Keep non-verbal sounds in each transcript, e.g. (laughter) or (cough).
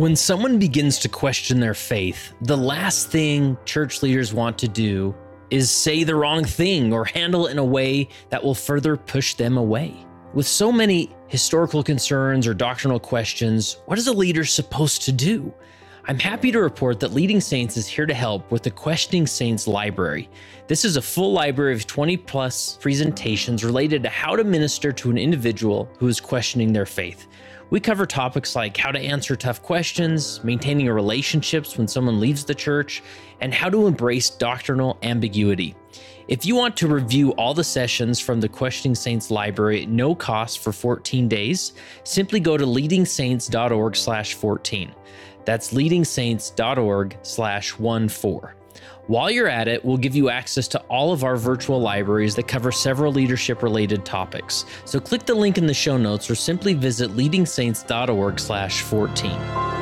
When someone begins to question their faith, the last thing church leaders want to do is say the wrong thing or handle it in a way that will further push them away. With so many historical concerns or doctrinal questions, what is a leader supposed to do? I'm happy to report that Leading Saints is here to help with the Questioning Saints Library. This is a full library of 20 plus presentations related to how to minister to an individual who is questioning their faith. We cover topics like how to answer tough questions, maintaining relationships when someone leaves the church, and how to embrace doctrinal ambiguity. If you want to review all the sessions from the Questioning Saints library at no cost for 14 days, simply go to leadingsaints.org/14. That's leadingsaints.org/14. While you're at it, we'll give you access to all of our virtual libraries that cover several leadership related topics. So click the link in the show notes or simply visit leadingsaints.org/14.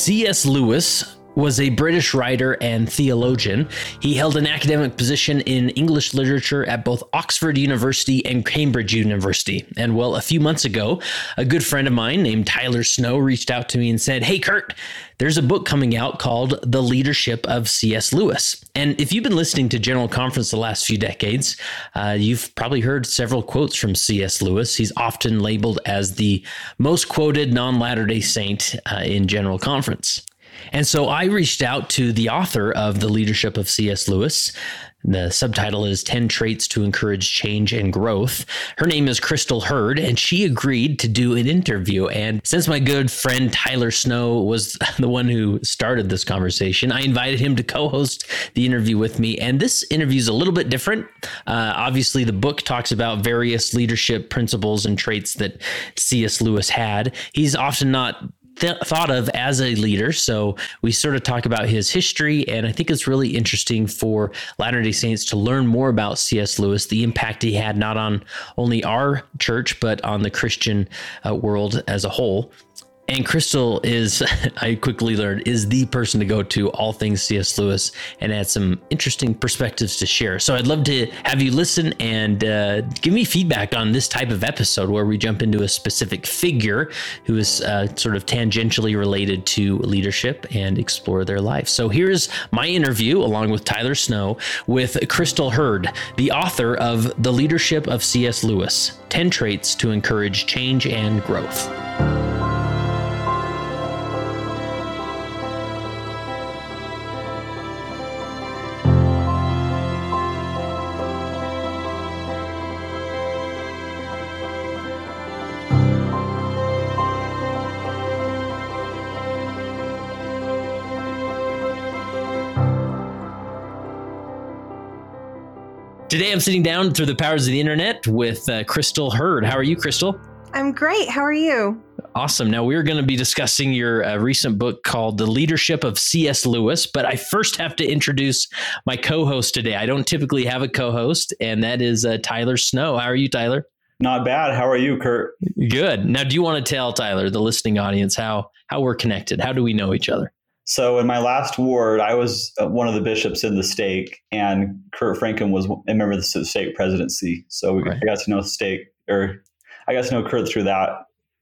C.S. Lewis was a British writer and theologian. He held an academic position in English literature at both Oxford University and Cambridge University. And well, a few months ago, a good friend of mine named Tyler Snow reached out to me and said, Hey, Kurt, there's a book coming out called The Leadership of C.S. Lewis. And if you've been listening to General Conference the last few decades, uh, you've probably heard several quotes from C.S. Lewis. He's often labeled as the most quoted non Latter day Saint uh, in General Conference. And so I reached out to the author of The Leadership of C.S. Lewis. The subtitle is 10 Traits to Encourage Change and Growth. Her name is Crystal Hurd, and she agreed to do an interview. And since my good friend Tyler Snow was (laughs) the one who started this conversation, I invited him to co host the interview with me. And this interview is a little bit different. Uh, obviously, the book talks about various leadership principles and traits that C.S. Lewis had. He's often not th- thought of as a leader. So we sort of talk about his history, and I think it's really interesting for Latter day Saints to learn more about C.S. Lewis, the impact he had not on only our church, but on the Christian uh, world as a whole. And Crystal is, (laughs) I quickly learned, is the person to go to all things C.S. Lewis and had some interesting perspectives to share. So I'd love to have you listen and uh, give me feedback on this type of episode where we jump into a specific figure who is uh, sort of tangentially related to leadership and explore their life. So here's my interview along with Tyler Snow with Crystal Hurd, the author of The Leadership of C.S. Lewis 10 Traits to Encourage Change and Growth. Today I'm sitting down through the powers of the internet with uh, Crystal Hurd. How are you, Crystal? I'm great. How are you? Awesome. Now we're going to be discussing your uh, recent book called The Leadership of C.S. Lewis, but I first have to introduce my co-host today. I don't typically have a co-host, and that is uh, Tyler Snow. How are you, Tyler? Not bad. How are you, Kurt? Good. Now, do you want to tell Tyler, the listening audience, how how we're connected? How do we know each other? So in my last ward, I was uh, one of the bishops in the stake, and Kurt Francom was a member of the stake presidency. So we, right. I got to know the stake, or I got to know Kurt through that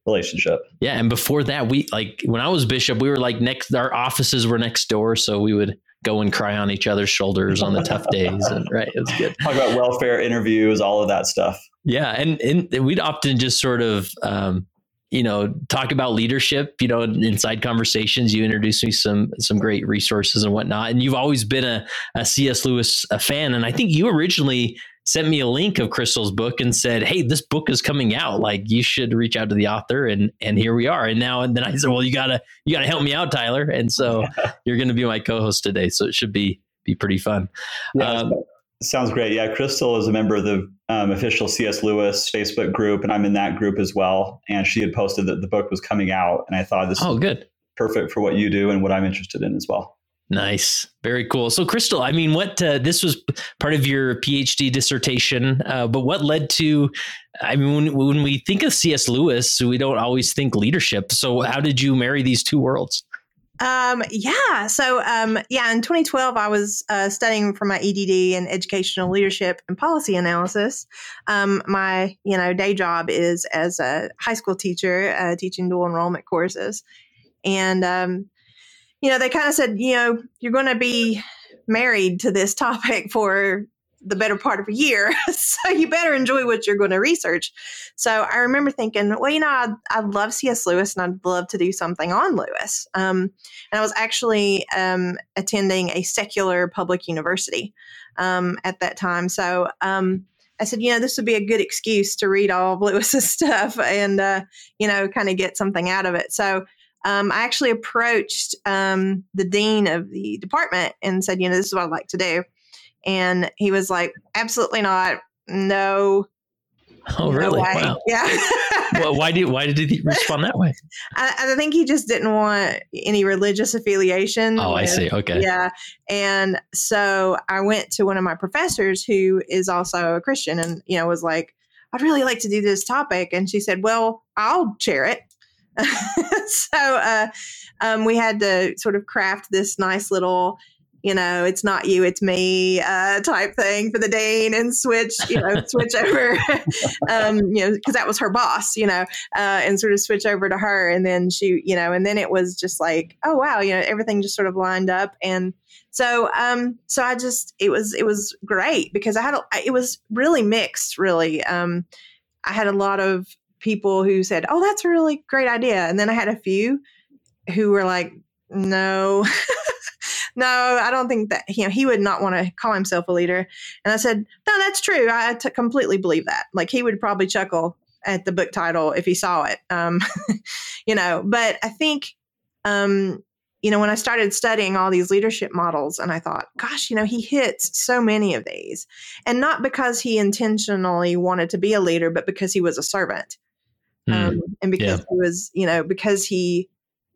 relationship. Yeah, and before that, we like when I was bishop, we were like next. Our offices were next door, so we would go and cry on each other's shoulders on the tough (laughs) days. And right, it was good. Talk about welfare interviews, all of that stuff. Yeah, and and we'd often just sort of um, you know talk about leadership you know inside conversations you introduced me some some great resources and whatnot. And you've always been a, a cs lewis a fan. And i think you originally sent me a link of crystal's book and said hey this book is coming out. Like you should reach out to the author. And and here we are. And now and then i said well you gotta you gotta help me out tyler. And so (laughs) you're gonna be my co-host today. So it should be be pretty fun. Yeah, um, Sounds great. Yeah, Crystal is a member of the um, official C.S. Lewis Facebook group, and I'm in that group as well. And she had posted that the book was coming out, and I thought this oh good perfect for what you do and what I'm interested in as well. Nice, very cool. So, Crystal, I mean, what uh, this was part of your PhD dissertation, uh, but what led to? I mean, when, when we think of C.S. Lewis, we don't always think leadership. So, how did you marry these two worlds? Um, yeah. So, um, yeah, in 2012, I was uh, studying for my EDD in educational leadership and policy analysis. Um, my, you know, day job is as a high school teacher, uh, teaching dual enrollment courses. And, um, you know, they kind of said, you know, you're going to be married to this (laughs) topic for the better part of a year. (laughs) so you better enjoy what you're going to research. So I remember thinking, well, you know, I, I love C.S. Lewis and I'd love to do something on Lewis. Um, and I was actually um, attending a secular public university um, at that time. So um, I said, you know, this would be a good excuse to read all of Lewis's (laughs) stuff and, uh, you know, kind of get something out of it. So um, I actually approached um, the dean of the department and said, you know, this is what I'd like to do. And he was like, absolutely not. No. Oh, really? No wow. Yeah. well, why did why did he (laughs) respond that way? I, I, think he just didn't want any religious affiliation. Oh, with, I see. Okay. Yeah. And so I went to one of my professors who is also a Christian and, you know, was like, I'd really like to do this topic. And she said, Well, I'll chair it. (laughs) so uh, um, we had to sort of craft this nice little you know, it's not you, it's me uh, type thing for the dean and switch, you know, (laughs) switch over, (laughs) um, you know, because that was her boss, you know, uh, and sort of switch over to her. And then she, you know, and then it was just like, oh, wow, you know, everything just sort of lined up. And so, um, so I just, it was, it was great because I had, a, it was really mixed, really. Um, I had a lot of people who said, oh, that's a really great idea. And then I had a few who were like, no. (laughs) no, I don't think that you know he would not want to call himself a leader. And I said, no, that's true. I t- completely believe that. Like he would probably chuckle at the book title if he saw it. Um, (laughs) you know, but I think, um, you know, when I started studying all these leadership models, and I thought, gosh, you know, he hits so many of these, and not because he intentionally wanted to be a leader, but because he was a servant, mm, um, and because yeah. he was, you know, because he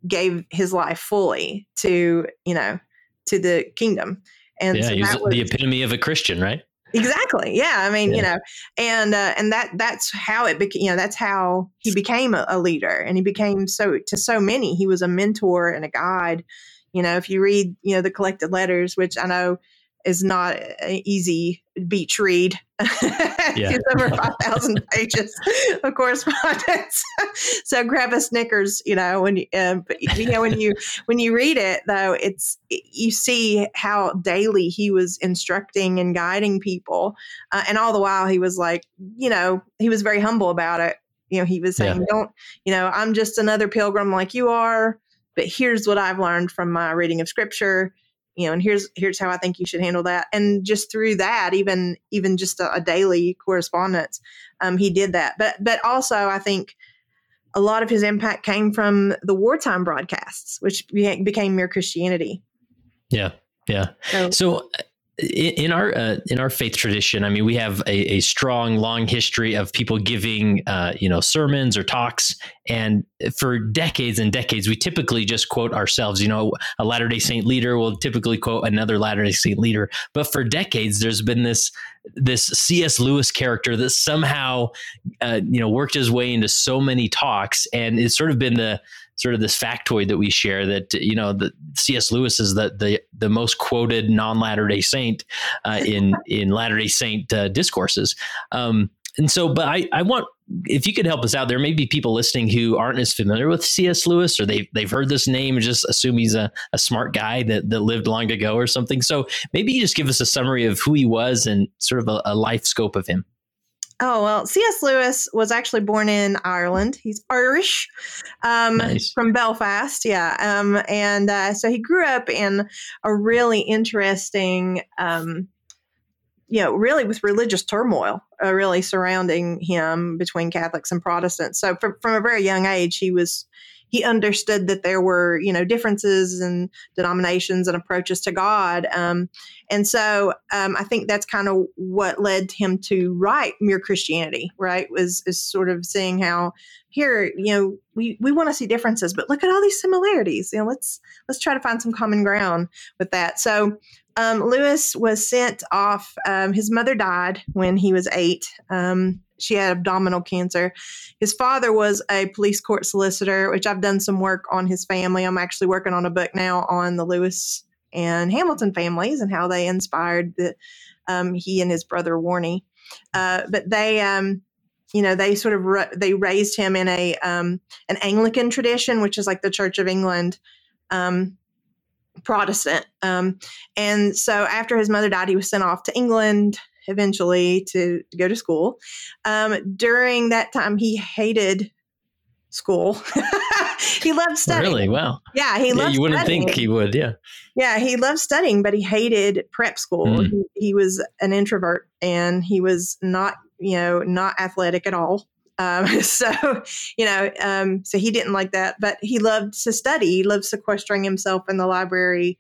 gave his life fully to, you know, to the kingdom. And yeah, so he's was, the epitome of a Christian, right? Exactly. Yeah. I mean, yeah. you know, and uh, and that that's how it became. You know, that's how he became a, a, leader, and he became so to so many. He was a mentor and a guide. You know, if you read, you know, the collected letters, which I know is not an easy beach read. (laughs) Yeah. it's over 5,000 (laughs) pages of correspondence. (laughs) so grab a Snickers, you know, when you, um, you know, when you, when you read it though, it's, you see how daily he was instructing and guiding people. Uh, and all the while he was like, you know, he was very humble about it. You know, he was saying, yeah. don't, you know, I'm just another pilgrim like you are, but here's what I've learned from my reading of scripture you know and here's here's how i think you should handle that. And just through that even even just a, a daily correspondence um, he did that. But but also i think a lot of his impact came from the wartime broadcasts which became mere christianity. Yeah yeah. So, so in our uh, in our faith tradition, I mean, we have a, a strong, long history of people giving, uh, you know, sermons or talks, and for decades and decades, we typically just quote ourselves. You know, a Latter Day Saint leader will typically quote another Latter Day Saint leader, but for decades, there's been this this C.S. Lewis character that somehow, uh, you know, worked his way into so many talks, and it's sort of been the sort of this factoid that we share that you know the C.S. Lewis is the the, the most quoted non Latter Day Saint uh, in (laughs) in Latter Day Saint uh, discourses. Um, and so, but I, I want if you could help us out. There may be people listening who aren't as familiar with C.S. Lewis, or they've they've heard this name and just assume he's a, a smart guy that that lived long ago or something. So maybe you just give us a summary of who he was and sort of a, a life scope of him. Oh, well, C.S. Lewis was actually born in Ireland. He's Irish um, nice. from Belfast. Yeah. Um, and uh, so he grew up in a really interesting, um, you know, really with religious turmoil uh, really surrounding him between Catholics and Protestants. So from, from a very young age, he was he understood that there were you know differences and denominations and approaches to God, um, and so um, I think that's kind of what led him to write Mere Christianity. Right, was is sort of seeing how here you know we we want to see differences, but look at all these similarities. You know, let's let's try to find some common ground with that. So um, Lewis was sent off. Um, his mother died when he was eight. Um, she had abdominal cancer. His father was a police court solicitor, which I've done some work on his family. I'm actually working on a book now on the Lewis and Hamilton families and how they inspired the, um, he and his brother Warnie. Uh, but they, um, you know, they sort of they raised him in a um, an Anglican tradition, which is like the Church of England. Um, Protestant. Um, and so after his mother died, he was sent off to England eventually to, to go to school. Um, during that time, he hated school. (laughs) he loved studying. Really? Wow. Yeah, he loved. Yeah, you wouldn't studying. think he would. Yeah. Yeah, he loved studying, but he hated prep school. Mm. He, he was an introvert, and he was not, you know, not athletic at all. Um, (laughs) so, you know, um, so he didn't like that, but he loved to study. He loved sequestering himself in the library,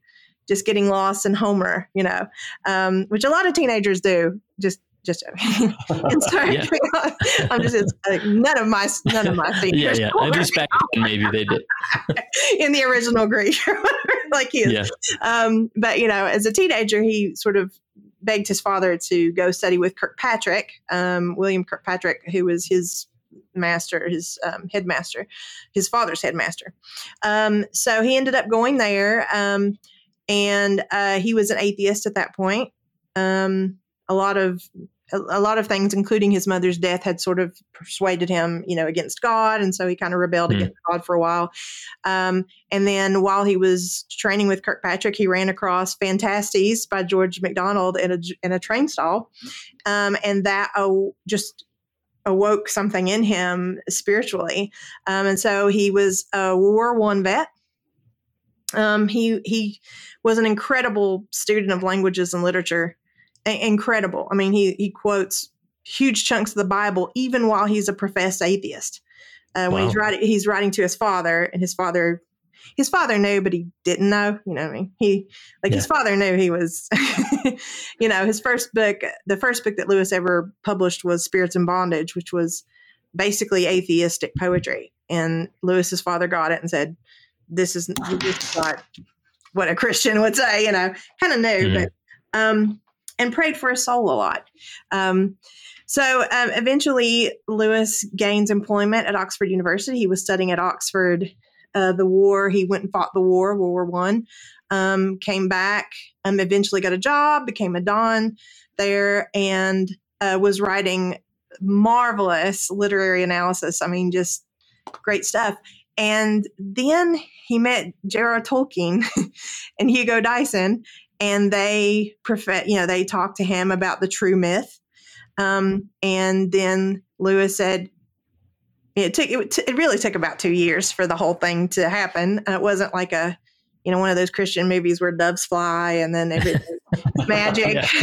just getting lost in Homer, you know, um, which a lot of teenagers do. Just, just joking. (laughs) and so, (laughs) Yeah. (laughs) I'm just it's, uh, none of my none of my Yeah, yeah. At least back then, maybe they did. in the original Greek, like he is. Yeah. Um, but you know, as a teenager, he sort of begged his father to go study with Kirkpatrick, um, William Kirkpatrick, who was his master, his um, headmaster, his father's headmaster. Um, so he ended up going there, um, and uh, he was an atheist at that point. Um, a lot of a, a lot of things, including his mother's death, had sort of persuaded him, you know, against God, and so he kind of rebelled Hmm. against God for a while. Um, and then while he was training with Kirkpatrick, he ran across Phantastes by George MacDonald in a in a train stall, um, and that oh, just awoke something in him spiritually. Um, and so he was a World War One vet. Um, he he was an incredible student of languages and literature. I- incredible. I mean, he he quotes huge chunks of the Bible even while he's a professed atheist. Uh, when he's writing, he's writing to his father, and his father, his father knew, but he didn't know. You know, what I mean, he like his father knew he was. (laughs) you know, his first book, the first book that Lewis ever published was Spirits in Bondage, which was basically atheistic poetry. And Lewis's father got it and said, "This is this is not what a Christian would say." You know, kind of knew, Mhm. but um, and prayed for his soul a lot. Um, so um, eventually, Lewis gains employment at Oxford University. He was studying at Oxford. Uh, the war, he went and fought the war, World War One. Um, came back, um, eventually got a job, became a don there, and uh, was writing marvelous literary analysis. I mean, just great stuff. And then he met J.R.R. Tolkien (laughs) and Hugo Dyson, and they prof- you know they talked to him about the true myth um, and then lewis said it took it, t- it really took about two years for the whole thing to happen it wasn't like a you know one of those christian movies where doves fly and then everything (laughs) magic (laughs)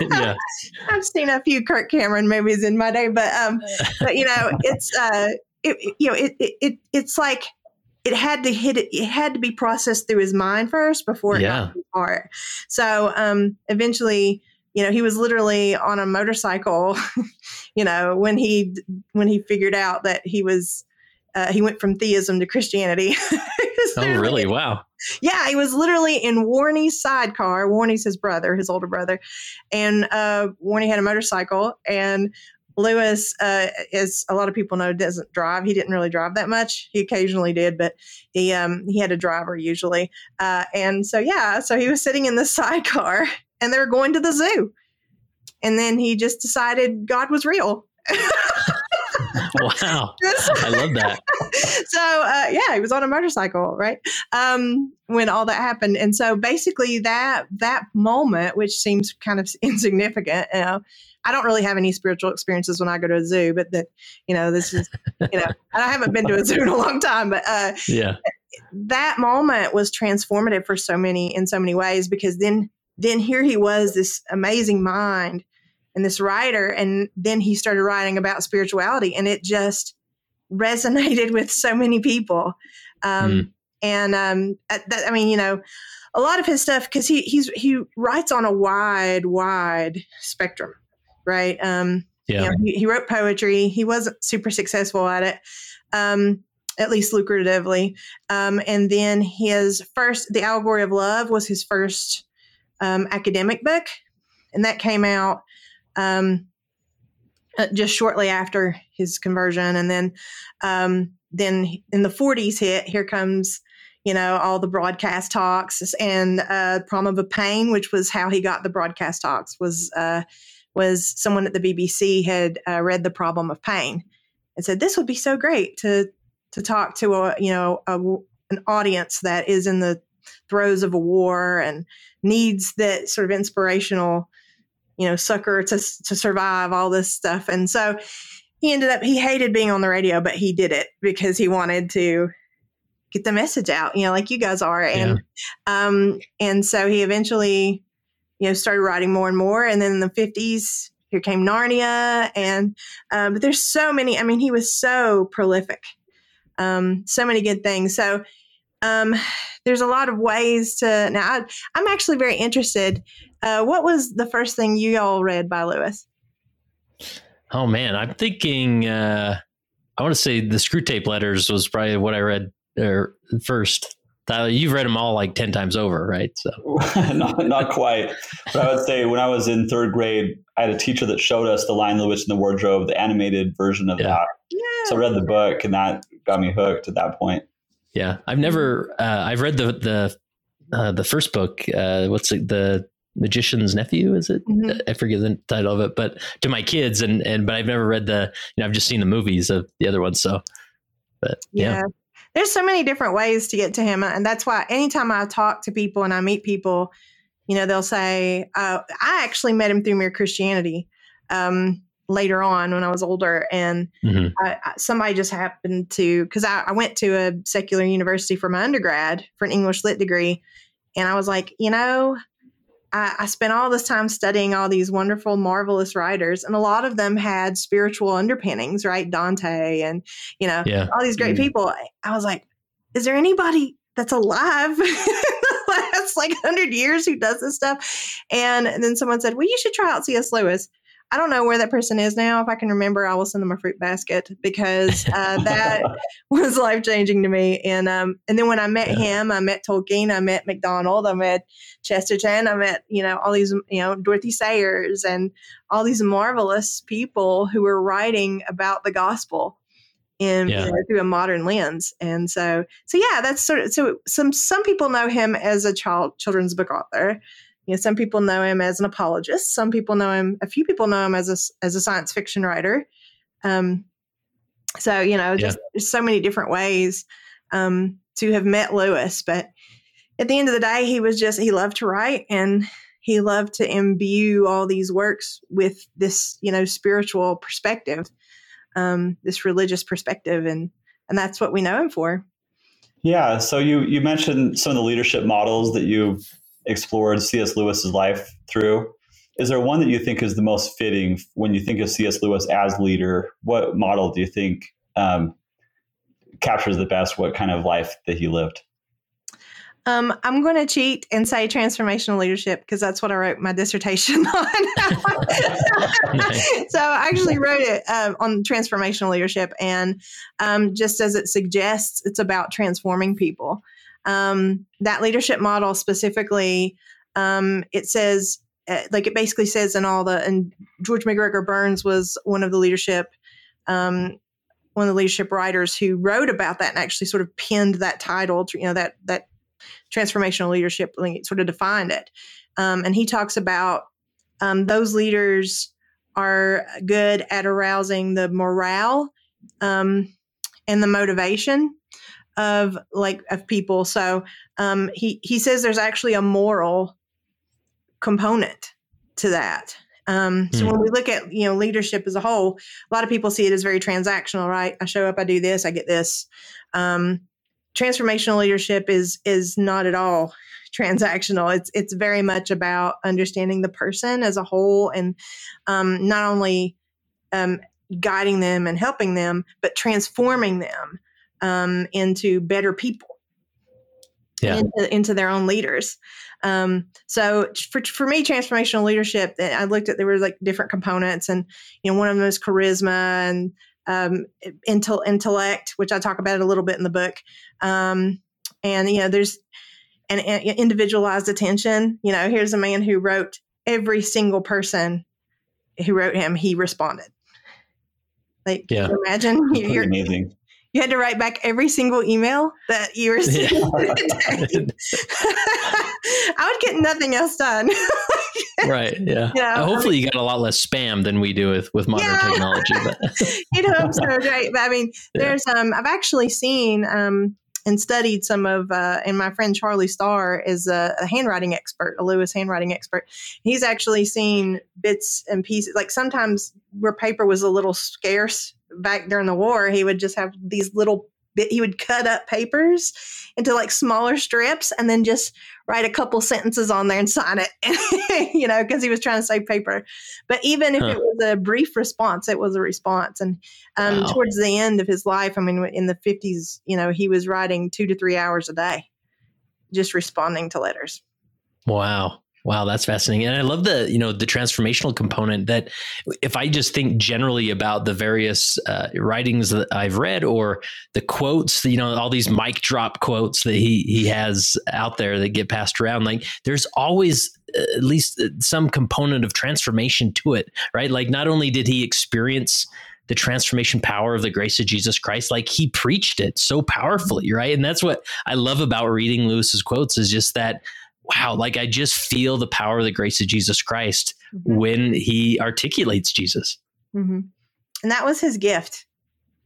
Yeah. i've seen a few kirk cameron movies in my day but um but you know it's uh it, you know it, it it it's like it had to hit it it had to be processed through his mind first before it Yeah. got his heart so um eventually you know he was literally on a motorcycle (laughs) you know when he when he figured out that he was uh, he went from theism to christianity (laughs) Oh, really? Wow. yeah, he was literally in Warnie's sidecar. Warnie's his brother, his older brother, and uh, Warnie had a motorcycle. And Lewis, uh, as a lot of people know, doesn't drive. He didn't really drive that much. He occasionally did, but he um, he had a driver usually. Uh, and so yeah, so he was sitting in the (laughs) sidecar, and they were going to the zoo. And then he just decided God was real. (laughs) Wow. (laughs) I love that. so uh, yeah, he was on a motorcycle, right? Um, when all that happened, and so basically that that moment, which seems kind of insignificant, you know, I don't really have any spiritual experiences when I go to a zoo, but that you know, this is you know, (laughs) I haven't been to a zoo in a long time, but uh, Yeah. that moment was transformative for so many in so many ways because then then here he was this amazing mind and this writer and then he started writing about spirituality and it just resonated (laughs) with so many people. Um, mm. And um, that, I mean, you know, a lot of his stuff because he he's he writes on a wide, wide spectrum, right? Um, yeah. You know, he, he, wrote poetry. He wasn't super successful at it. Um, at least lucratively. Um, and then his first, The Allegory of Love, was his first um, academic book, and that came out um, uh, just shortly after his conversion. And then, um, then in the 40s hit, here comes you know all the broadcast talks and uh, Problem of a Pain, which was how he got the broadcast talks. Was uh, was someone at the BBC had uh, read the Problem of Pain and said this would be so great to to talk to a you know a, an audience that is in the throes of a war and needs that sort of inspirational you know sucker to to survive all this stuff and so he ended up he hated being on the radio but he did it because he wanted to get the message out you know like you guys are and yeah. um and so he eventually you know started writing more and more and then in the 50s here came narnia and um, but there's so many i mean he was so prolific um, so many good things. So um, there's a lot of ways to. Now, I, am actually very interested. Uh, what was the first thing you all read by Lewis? Oh man, I'm thinking. Uh, I want to say the Screwtape Letters was probably what I read er, first. You've read them all like 10 times over, right? So (laughs) not, not quite. But I would say when I was in third grade, I had a teacher that showed us the Lion, the Witch, and the Wardrobe, the animated version of yeah. that. Yeah. So I read the book and that got me hooked at that point. Yeah. I've never, uh, I've read the, the, uh, the first book, uh, what's it, the magician's nephew is it mm-hmm. i forget the title of it but to my kids and and but i've never read the you know i've just seen the movies of the other ones so but yeah. yeah there's so many different ways to get to him. And that's why anytime I talk to people and I meet people, you know, they'll say, uh, I actually met him through Mere Christianity um, later on when I was older. And mm-hmm. I, I, somebody just happened to, because I, I went to a secular university for my undergrad for an English lit degree. And I was like, you know, I, I, spent all this time studying all these wonderful, marvelous writers, and a lot of them had spiritual underpinnings, right? Dante and, you know, yeah. all these great mm people. I was like, is there anybody that's alive (laughs) the last like 100 years who does this stuff? And, and then someone said, well, you should try out C.S. Lewis. I don't know where that person is now. If I can remember, I will send them a fruit basket because uh, (laughs) that was life changing to me. And um, and then when I met yeah. him, I met Tolkien, I met MacDonald, I met Chesterton, I met you know all these you know Dorothy Sayers and all these marvelous people who were writing about the gospel in yeah. you know, through a modern lens. And so so yeah, that's sort of so some some people know him as a child children's book author. You know, some people know him as an apologist. Some people know him. A few people know him as a as a science fiction writer. Um, so you know, just yeah. so many different ways um, to have met Lewis. But at the end of the day, he was just he loved to write and he loved to imbue all these works with this you know spiritual perspective, um, this religious perspective, and and that's what we know him for. Yeah. So you you mentioned some of the leadership models that you've explored C.S. Lewis's life through. Is there one that you think is the most fitting when you think of C.S. Lewis as leader? What model do you think um, captures the best what kind of life that he lived? Um, I'm going to cheat and say transformational leadership because that's what I wrote my dissertation (laughs) on. (laughs) so I actually wrote it um, on transformational leadership, and um, just as it suggests, it's about transforming people um, that leadership model specifically, um, it says, uh, like it basically says in all the, and George McGregor Burns was one of the leadership, um, one of the leadership writers who wrote about that and actually sort of pinned that title, to, you know, that, that transformational leadership, like, sort of defined it. Um, and he talks about um, those leaders are good at arousing the morale um, and the motivation of like of people. So um, he he says there's actually a moral component to that. Um, so mm. when we look at you know leadership as a whole, a lot of people see it as very transactional, right? I show up, I do this, I get this. Um, transformational leadership is is not at all (laughs) transactional. It's it's very much about understanding the person as a whole, and um, not only um, guiding them and helping them, but transforming them um, into better people, yeah. into, into their own leaders. Um, so for, for me, transformational leadership, eh, I looked at there were like different components, and you know, one of them is charisma and um, intel, intellect, which I talk about it a little bit in the book. Um, and you know, there's an, an individualized attention. You know, here's a man who wrote every single person who wrote him. He responded. Like, yeah. imagine (laughs) you're amazing. You had to write back every single email that you (laughs) received. Yeah. (laughs) (laughs) I would get nothing else done. right. Yeah. yeah. Hopefully, you got a lot less spam than we do with with modern yeah. technology. You'd hope so, right? But I mean, there's um, I've actually seen um, and studied some of, uh, and my friend Charlie Starr is a, a, handwriting expert, a Lewis handwriting expert. He's actually seen bits and pieces. Like sometimes where paper was a little scarce back during the war, he would just have these little bit, he would cut up papers into like smaller strips and then just write a couple sentences on there and sign it, (laughs) you know, because he was trying to save paper. But even if huh. it was a brief response, it was a response. And um, wow. towards the end of his life, I mean, in the 50s, you know, he was writing two to three hours a day, just responding to letters. Wow. Wow, that's fascinating. And I love the, you know, the transformational component that if I just think generally about the various uh, writings that I've read or the quotes, you know, all these mic drop quotes that he he has out there that get passed around, like there's always uh, at least uh, some component of transformation to it, right? Like not only did he experience the transformation power of the grace of Jesus Christ, like he preached it so powerfully, right? And that's what I love about reading Lewis's quotes is just that wow, like I just feel the power of the grace of Jesus Christ mm-hmm. when he articulates Jesus. Mm-hmm. And that was his gift.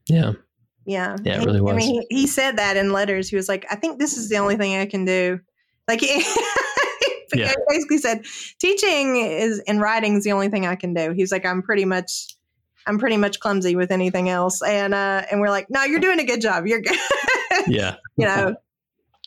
Yeah. Yeah. Yeah, it really was. I mean, he, he, said that in letters. He was like, I think this is the only thing I can do. Like, (laughs) he, yeah. basically said, teaching is and writing is the only thing I can do. He's like, I'm pretty much. I'm pretty much clumsy with anything else, and uh, and we're like, no, you're doing a good job. You're good. (laughs) yeah, you know,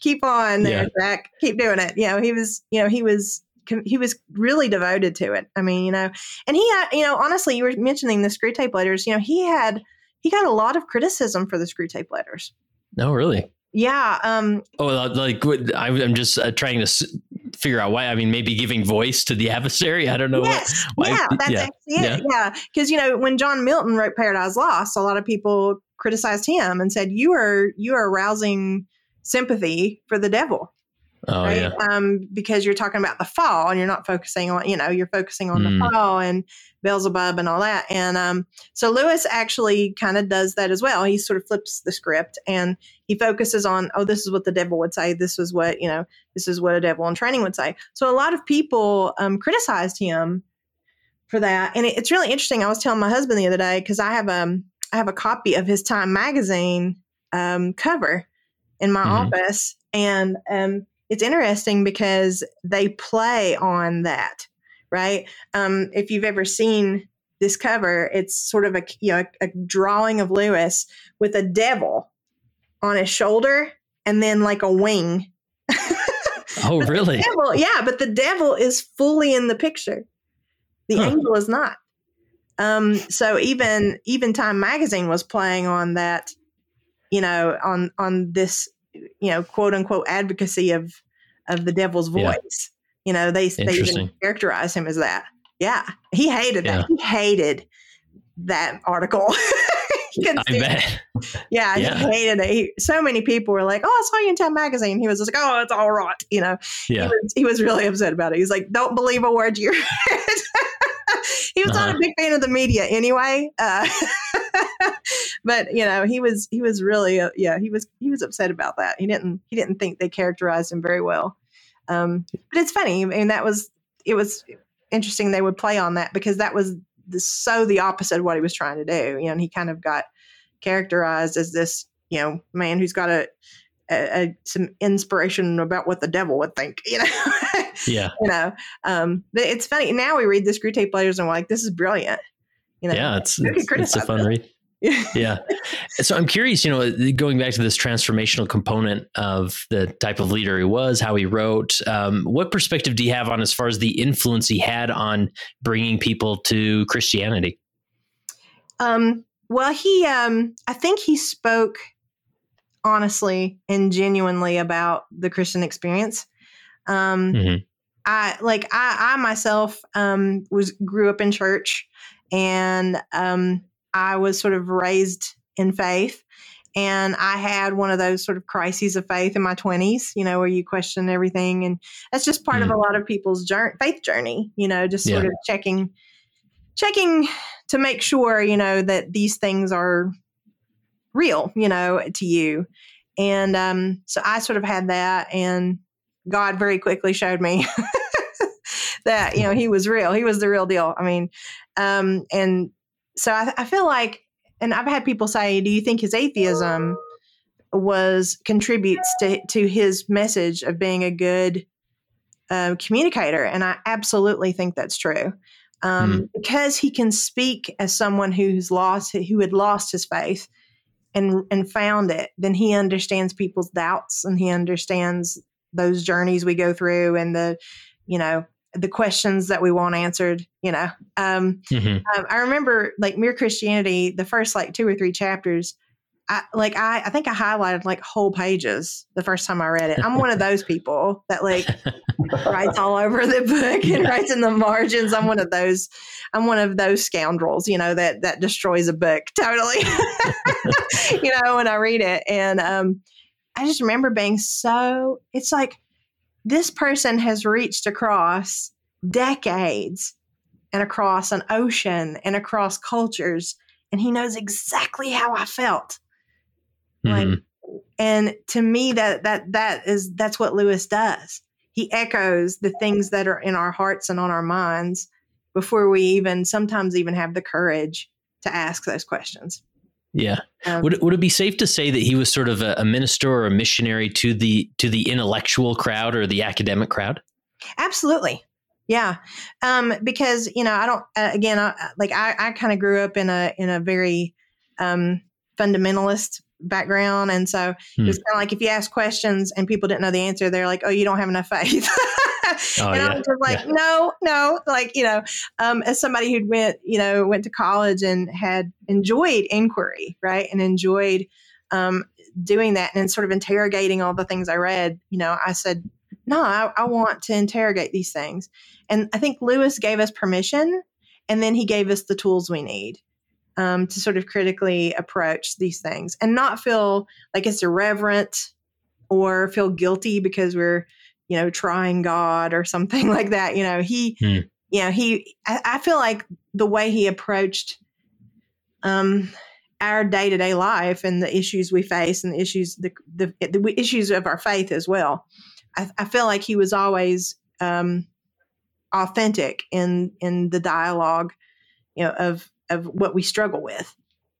keep on there, yeah. Jack. Keep doing it. You know, he was, you know, he was he was really devoted to it. I mean, you know, and he had, you know, honestly, you were mentioning the Screwtape Letters. You know, he had he got a lot of criticism for the Screwtape Letters. No, really. Yeah. Um, oh, like I'm just uh, trying to figure out why. I mean, maybe giving voice to the (laughs) adversary. I don't know. Yes. What, why, yeah, (laughs) that's yeah. it. Yeah. Because, yeah. you know, when John Milton wrote Paradise Lost, a lot of people criticized him and said, you are, you are arousing sympathy for the devil. Oh, right? Yeah. Um, because you're talking about the fall and you're not focusing on, you know, you're focusing on mm. the fall and Beelzebub and all that. And um, so Lewis actually kind of does that as well. He sort of flips the script and he focuses on, oh, this is what the devil would say. This is what, you know, this is what a devil in training would say. So a lot of people um, criticized him for that. And it, it's really interesting. I was telling my husband the other day, because I have um I have a copy of his Time magazine um, cover in my mm-hmm. office. And um, it's interesting because they play on that, right? Um, if you've ever seen this cover, it's sort of a you know a, a drawing of Lewis with a devil on his shoulder and then like a wing. (laughs) oh, really? Devil, yeah, but the devil is fully in the picture. The huh. angel is not. Um, so even even Time Magazine was playing on that you know, on on this, you know, quote unquote advocacy of of the devil's voice. Yeah. You know, they they even characterize him as that. Yeah, he hated yeah. that. He hated that article. (laughs) I bet. Yeah, yeah, he hated it. He, so many people were like, "Oh, I saw you in Time Magazine." He was just like, "Oh, it's all right," you know. Yeah. He was, he was really upset about it. He's like, "Don't believe a word you (laughs) read." (laughs) he was uh-huh. not a big fan of the media anyway. Uh, but you know, he was he was really uh, yeah he was he was upset about that. He didn't he didn't think they characterized him very well. Um, but it's funny. I mean, that was it was interesting. They would play on that because that was the, so the opposite of what he was trying to do. You know, and he kind of got characterized as this you know man who's got a, a, a some inspiration about what the devil would think. You know. (laughs) yeah. You know. Um, but it's funny now. We read the Screwtape Letters and we're like, this is brilliant. You know, yeah, it's it's, it's a fun read (laughs) yeah. So I'm curious, you know, going back to this transformational component of the type of leader he was, how he wrote, um, what perspective do you have on as far as the influence he had on bringing people to Christianity? Um, well, he, um, I think he spoke honestly and genuinely about the Christian experience. Um, mm-hmm. I like I, I myself um, was grew up in church, and um, I was sort of raised in faith. And I had one of those sort of crises of faith in my 20s, you know, where you question everything. And that's just part mm. of a lot of people's journey, faith journey, you know, just sort yeah. of checking, checking to make sure, you know, that these things are real, you know, to you. And um, so I sort of had that. And God very quickly showed me (laughs) that, you know, he was real. He was the real deal. I mean, um, and so I, I feel like and I've had people say, "Do you think his atheism was contributes to to his message of being a good uh, communicator?" And I absolutely think that's true. Um, mm. because he can speak as someone who's lost who had lost his faith and and found it then he understands people's doubts and he understands those journeys we go through and the you know the questions that we want answered you know um, mm-hmm. um, i remember like mere christianity the first like two or three chapters I, like I, I think I highlighted like whole pages the first time I read it. I'm one of those (laughs) people that like (laughs) writes all over the book and yeah. writes in the margins. I'm one of those. I'm one of those scoundrels, you know, that that destroys a book (laughs) totally. you know, when I read it, and um, I just remember being so. It's like this person has reached across decades and across an ocean and across cultures and he knows exactly how I felt. Mm-hmm. Like and to me that that that is that's what Lewis does. He echoes the things that are in our hearts and on our minds before we even sometimes even have the courage to ask those questions. Yeah. Um, would would it be safe to say that he was sort of a, a, minister or a missionary to the to the intellectual crowd or the academic crowd? Absolutely. Yeah. Um, because you know, I don't uh, again, I, like I, I kind of grew up in a in a very um, fundamentalist background, and so hmm. it's kind of like if you ask questions and people didn't know the answer, they're like, "Oh, you don't have enough faith." (laughs) oh, and yeah. I was just like, yeah. no, no, like, you know, um, as somebody who went, you know, went to college and had enjoyed inquiry, right. And enjoyed um, doing that and sort of interrogating all the things I read, you know, I said, no, I, I want to interrogate these things. And I think Lewis gave us permission and then he gave us the tools we need. Um, to sort of critically approach these things and not feel like it's irreverent or feel guilty because we're you know, trying God or something (laughs) like that. You know, he, hmm. you know, he, I, I, feel like the way he approached um, our day to day life and the issues we face and the issues, the, the, the issues of our faith as well. I, I feel like he was always um, authentic in, in the dialogue, you know, of, of what we struggle with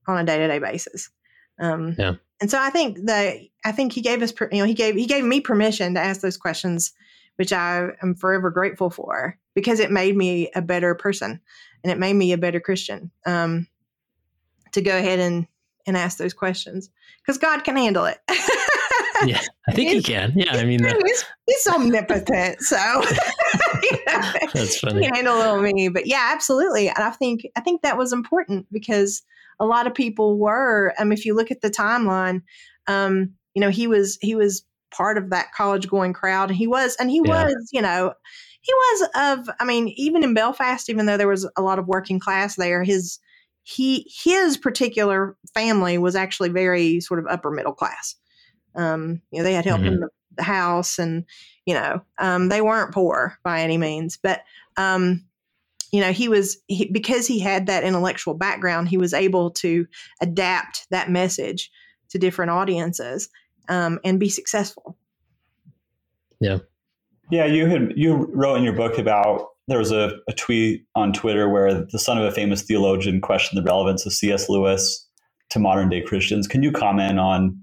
on a day to day basis. Um, yeah and so I think that I think he gave us, you know, he gave he gave me permission to ask those questions, which I am forever grateful for because it made me a better person and it made me a better Christian. Um, to go ahead and and ask those questions because God can handle it. (laughs) yeah, I think he can. Yeah, I mean, he's, he's omnipotent, so (laughs) you know, (laughs) that's funny. He can handle little me, but yeah, absolutely. And I think I think that was important because a lot of people were. Um, if you look at the timeline, um, you know, he was he was part of that college going crowd. And he was, and he yeah. was, you know, he was of. I mean, even in Belfast, even though there was a lot of working class there, his he his particular family was actually very sort of upper middle class. Um, you know, they had help mm-hmm. in the, the, house, and you know, um, they weren't poor by any means, but um, you know he was he, because he had that intellectual background he was able to adapt that message to different audiences um, and be successful. Yeah. Yeah you had you wrote in your book about there was a, a tweet on twitter where the son of a famous theologian questioned the relevance of cs lewis to modern day christians. Can you comment on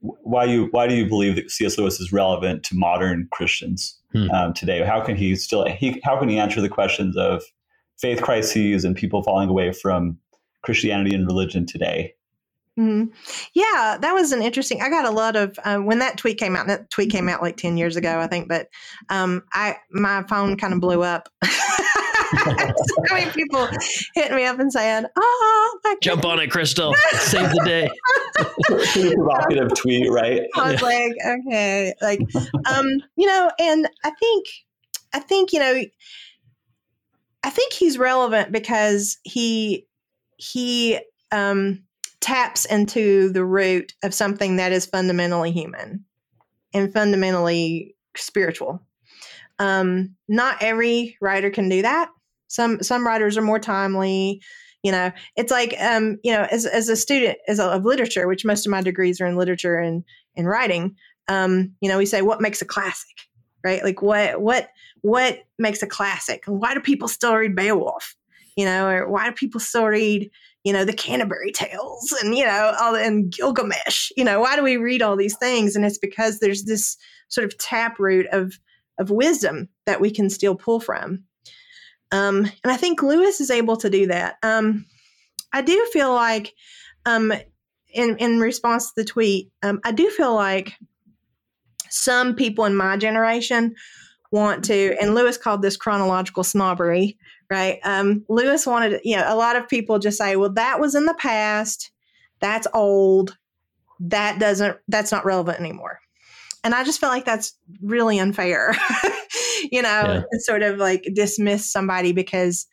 why you why do you believe that cs lewis is relevant to modern christians hmm. um, today? How can he still he how can he answer the questions of faith crises and people falling away from Christianity and religion today? Mm-hmm. Yeah, that was an interesting. I got a lot of uh, when that tweet came out. That tweet came out like ten years ago, I think. But um, I my phone kind of blew up (laughs) so many people hitting me up and saying, "Oh, my jump on it, Crystal, save the day." Pretty provocative tweet, right? I was like, okay, like, um, you know, and I think, I think, you know, I think he's relevant because he he um, taps into the root of something that is fundamentally human and fundamentally spiritual. Um, not every writer can do that. Some some writers are more timely. You know, it's like um, you know, as as a student as a, of literature, which most of my degrees are in literature and and writing. Um, you know, we say what makes a classic, right? Like what what what makes a classic? Why do people still read Beowulf? You know, or why do people still read you know the Canterbury Tales and you know all and Gilgamesh? You know, why do we read all these things? And it's because there's this sort of taproot of of wisdom that we can still pull from. Um, and I think Lewis is able to do that. Um, I do feel like, um, in in response to the tweet, um, I do feel like some people in my generation want to, and Lewis called this chronological snobbery, right? Um, Lewis wanted, you know, a lot of people just say, well, that was in the past, that's old, that doesn't, that's not relevant anymore and I just feel like that's really unfair. (laughs) you know, yeah. sort of like dismiss somebody because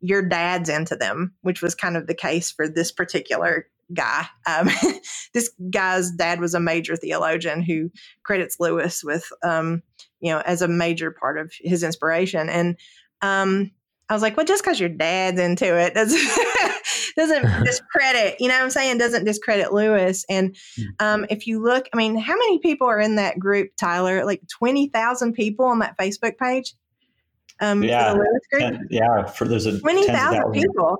your dad's into them, which was kind of the case for this particular guy. Um, (laughs) this guy's dad was a major theologian who credits Lewis with, um, you know, as a major part of his inspiration. And um, I was like, well, just because your dad's into it (laughs) doesn't discredit, you know what I'm saying? Doesn't discredit Lewis. And hmm. um, if you look, I mean, how many people are in that group, Tyler? Like 20,000 people on that Facebook page? Um, yeah. Ten, yeah. For there's a 20,000 people.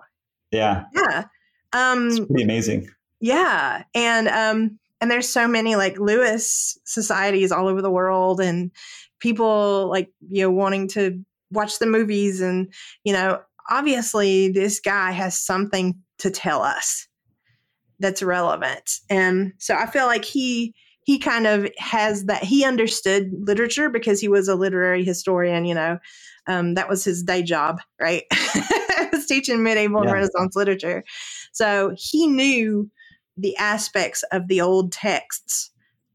Yeah. Yeah. Um, it's pretty amazing. Yeah. And, um, and there's so many like Lewis societies all over the world and people like, you know, wanting to watch the movies and, you know, obviously this guy has something to tell us that's relevant. And so I feel like he he kind of has that he understood literature because he was a literary historian, you know. Um, that was his day job, right? (laughs) was teaching medieval yeah. and Renaissance literature. So he knew the aspects of the old texts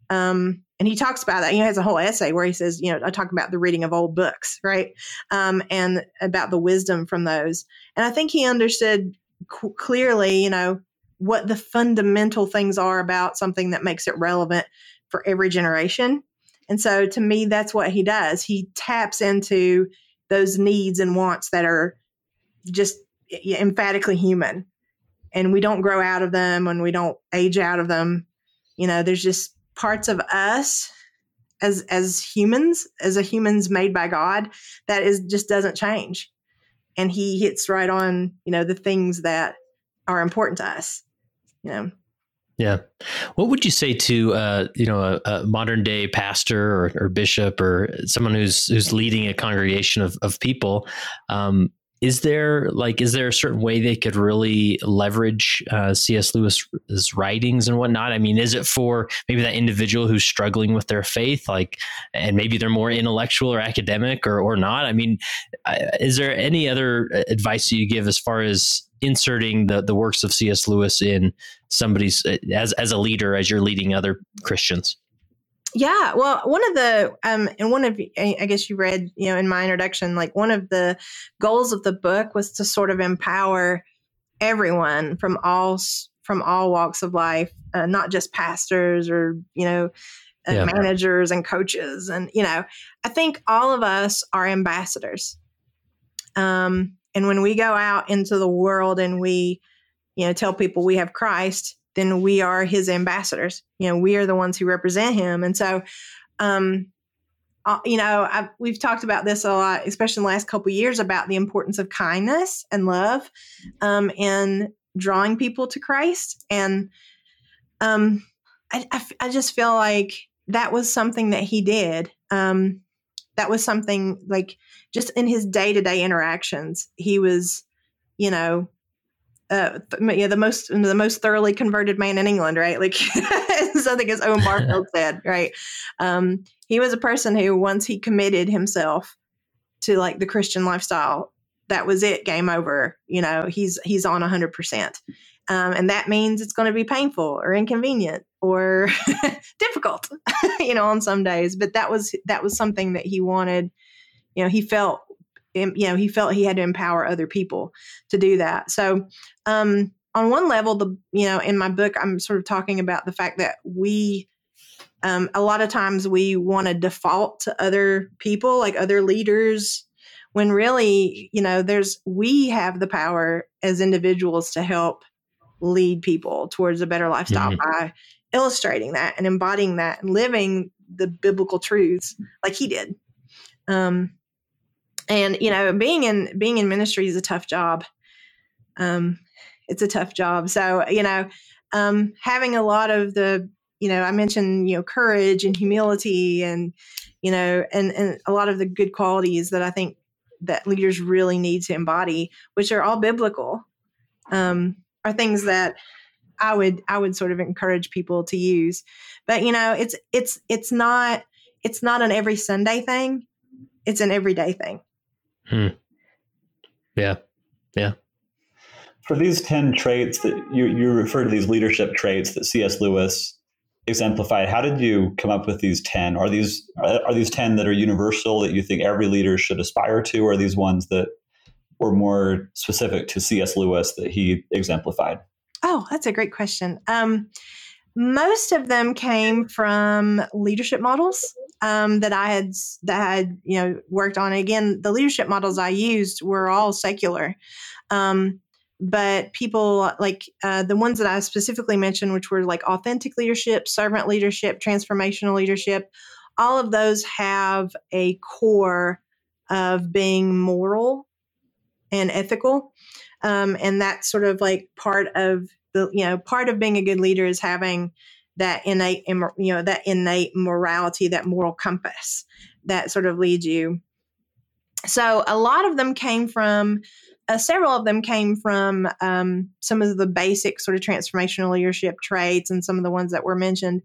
um, and he talks about that. He has a whole essay where he says, you know, I talk about the reading of old books, right? Um, and about the wisdom from those. And I think he understood clearly, you know, what the fundamental things are about something that makes it relevant for every generation. And so to me, that's what he does. He taps into those needs and wants that are just emphatically human. And we don't grow out of them and we don't age out of them. You know, there's just parts of us as as humans, as a humans made by God, that is just doesn't change. And he hits right on, you know, the things that are important to us. You know. Yeah. What would you say to uh, you know a, a modern day pastor or, or, bishop or someone who's who's leading a congregation of, of people um, is there like is there a certain way they could really leverage uh, cs lewis's writings and whatnot? I mean is it for maybe that individual who's struggling with their faith like and maybe they're more intellectual or academic or, or not? I mean is there any other uh, advice you give as far as inserting the, the works of cs lewis in somebody's uh, as, as a leader as you're leading other christians yeah, well, one of the um, and one of I guess you read, you know, in my introduction, like one of the goals of the book was to sort of empower everyone from all from all walks of life, uh, not just pastors or you know, uh, yeah. managers and coaches, and you know, I think all of us are ambassadors. Um, and when we go out into the world and we, you know, tell people we have Christ, then we are his ambassadors. You know, we are the ones who represent him. And so, um, uh, you know, I've, we've talked about this a lot, especially in the last couple years, about the importance of kindness and love, um, and drawing people to Christ. And um, I, I, I, just feel like that was something that he did. Um, that was something like just in his day to day interactions, he was, you know, uh, yeah, the most the most thoroughly converted man in England, right? Like (laughs) something as Owen Barfield (laughs) said, right? Um, he was a person who once he committed himself to like the Christian lifestyle, that was it, game over. You know, he's he's on hundred percent. Um, and that means it's going to be painful or inconvenient or (laughs) difficult, you know, on some days. But that was that was something that he wanted. You know, he felt, you know, he felt he had to empower other people to do that. So, um, on one level, the you know, in my book, I'm sort of talking about the fact that we. Um, a lot of times we want to default to other people, like other leaders, when really, you know, there's we have the power as individuals to help lead people towards a better lifestyle mm-hmm. by illustrating that and embodying that and living the biblical truths like he did. Um, and you know, being in being in ministry is a tough job. Um, it's a tough job. So you know, um, having a lot of the you know, I mentioned you know courage and humility and you know and and a lot of the good qualities that I think that leaders really need to embody, which are all biblical. Um, are things that I would I would sort of encourage people to use. But you know, it's it's it's not it's not an every Sunday thing. It's an everyday thing. Hmm. Yeah. Yeah. For these 10 traits that you, you refer to these leadership traits that C.S. Lewis exemplified, how did you come up with these 10? Are these are these 10 that are universal that you think every leader should aspire to or are these ones that were more specific to C.S. Lewis that he exemplified? Oh, that's a great question. Um, most of them came from leadership models um, that I had that had you know worked on. Again, the leadership models I used were all secular, um, but people like uh, the ones that I specifically mentioned, which were like authentic leadership, servant leadership, transformational leadership. All of those have a core of being moral and ethical. Um, and that's sort of like part of the, you know, part of being a good leader is having that innate, you know, that innate morality, that moral compass that sort of leads you. So a lot of them came from, uh, several of them came from um, some of the basic sort of transformational leadership traits and some of the ones that were mentioned.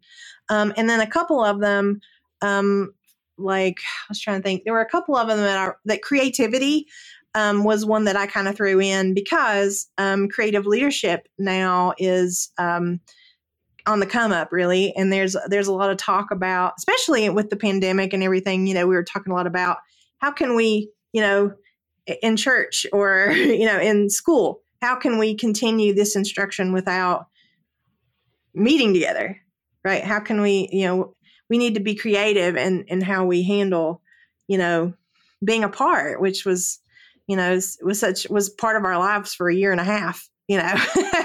Um, and then a couple of them, um, like I was trying to think, there were a couple of them that are that creativity um, was one that I kind of threw in because um, creative leadership now is um, on the come up, really. And there's there's a lot of talk about, especially with the pandemic and everything. You know, we were talking a lot about how can we, you know, in church or (laughs) you know in school, how can we continue this instruction without meeting together, right? How can we, you know, we need to be creative in in how we handle, you know, being apart, which was you know, was such was part of our lives for a year and a half. You know, (laughs)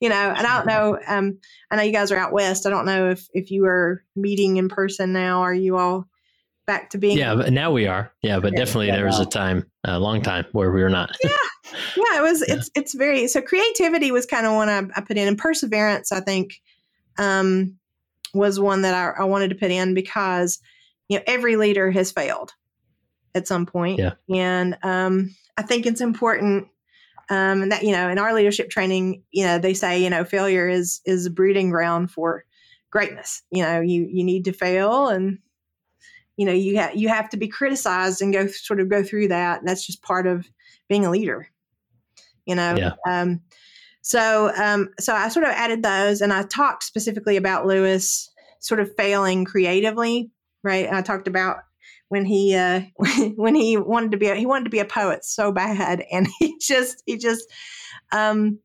you know, and I don't know. Um, I know you guys are out west. I don't know if if you are meeting in person now. Are you all back to being? Yeah, but now we are. Yeah, but definitely yeah, there was a time, a long time where we were not. yeah, yeah. It was. (laughs) Yeah. It's it's very so. Creativity was kind of one I, I put in, and perseverance. I think um, was one that I, I wanted to put in because you know every leader has failed at some point. Yeah. And um, I think it's important um, that you know in our leadership training, you know they say you know failure is is a breeding ground for greatness. You know you you need to fail and you know you have you have to be criticized and go sort of go through that. That's just part of being a leader. You know. Yeah. Um, so um, so I sort of added those, and I talked specifically about Lewis sort of failing creatively. Right. And I talked about when he uh, (laughs) when he wanted to be a, he wanted to be a poet so bad, and (laughs) he just he just um,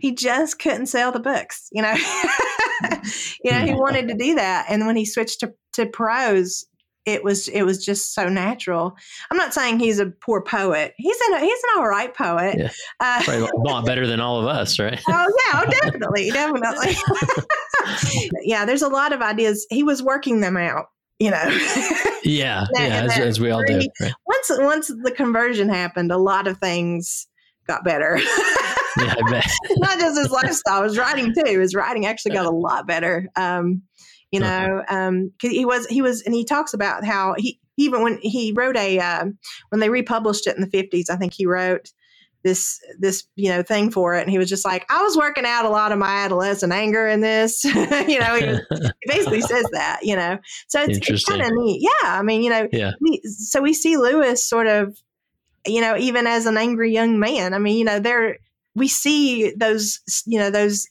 he just couldn't sell the books. You know, (laughs) you know he wanted to do that, and when he switched to to prose, it was it was just so natural. I'm not saying he's a poor poet. He's an he's an all right poet. Yeah. Uh, Probably a lot better than all of us, right? oh yeah, oh, definitely, definitely. yeah, there's a lot of ideas. He was working them out you know. yeah, (laughs) yeah, as, as, we all do. Right? Once once the conversion happened, a lot of things got better. (laughs) yeah. (laughs) Not just his lifestyle, his writing too. His writing actually got a lot better. Um, you know, um, cause he was he was, and he talks about how he even when he wrote a uh, when they republished it in the fifties, I think he wrote this this you know thing for it. And he was just like i was working out a lot of my adolescent anger in this. (laughs) You know he, (laughs) he, basically says that you know. So it's, it's kind of neat. Yeah i mean you know yeah. we, so we see lewis sort of you know, even as an angry young man, I mean, you know, there we see those, you know, those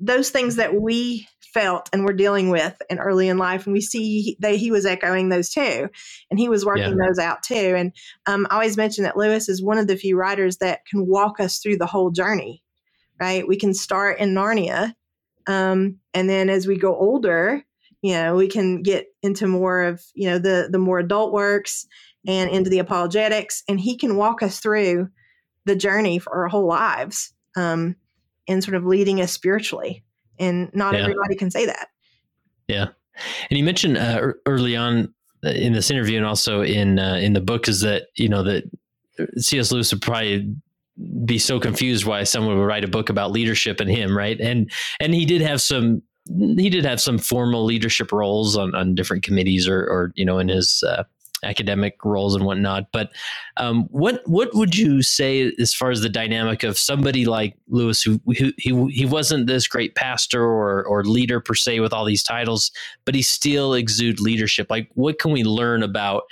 those things that we felt and were dealing with and early in life and we see that he was echoing those too and he was working yeah. those out too and um, i always mention that lewis is one of the few writers that can walk us through the whole journey right we can start in narnia um, and then as we go older you know we can get into more of you know the the more adult works and into the apologetics and he can walk us through the journey for our whole lives um, and sort of leading us spiritually and not yeah. everybody can say that. Yeah, and you mentioned uh, early on uh, in this interview, and also in uh, in the book, is that you know that C.S. Lewis would probably be so confused why someone would write a book about leadership and him, right? And and he did have some he did have some formal leadership roles on, on different committees or, or you know in his uh, academic roles and whatnot. But um, what what would you say as far as the dynamic of somebody like Lewis, who, who he he wasn't this great pastor or or leader per se with all these titles, but he still exude leadership. Like, what can we learn about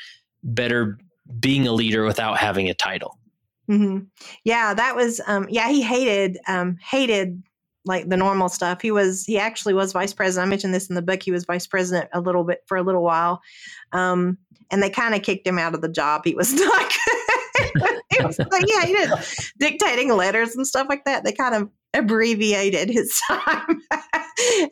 better being a leader without having a title? Mm-hmm. Yeah, that was um, yeah. He hated um, hated like the normal stuff. He was he actually was vice president. I mentioned this in the book. He was vice president a little bit for a little while, um, and they kind of kicked him out of the job. He was (laughs) not. he was like, yeah, he did dictating letters and stuff like that. They kind of abbreviated his (laughs) time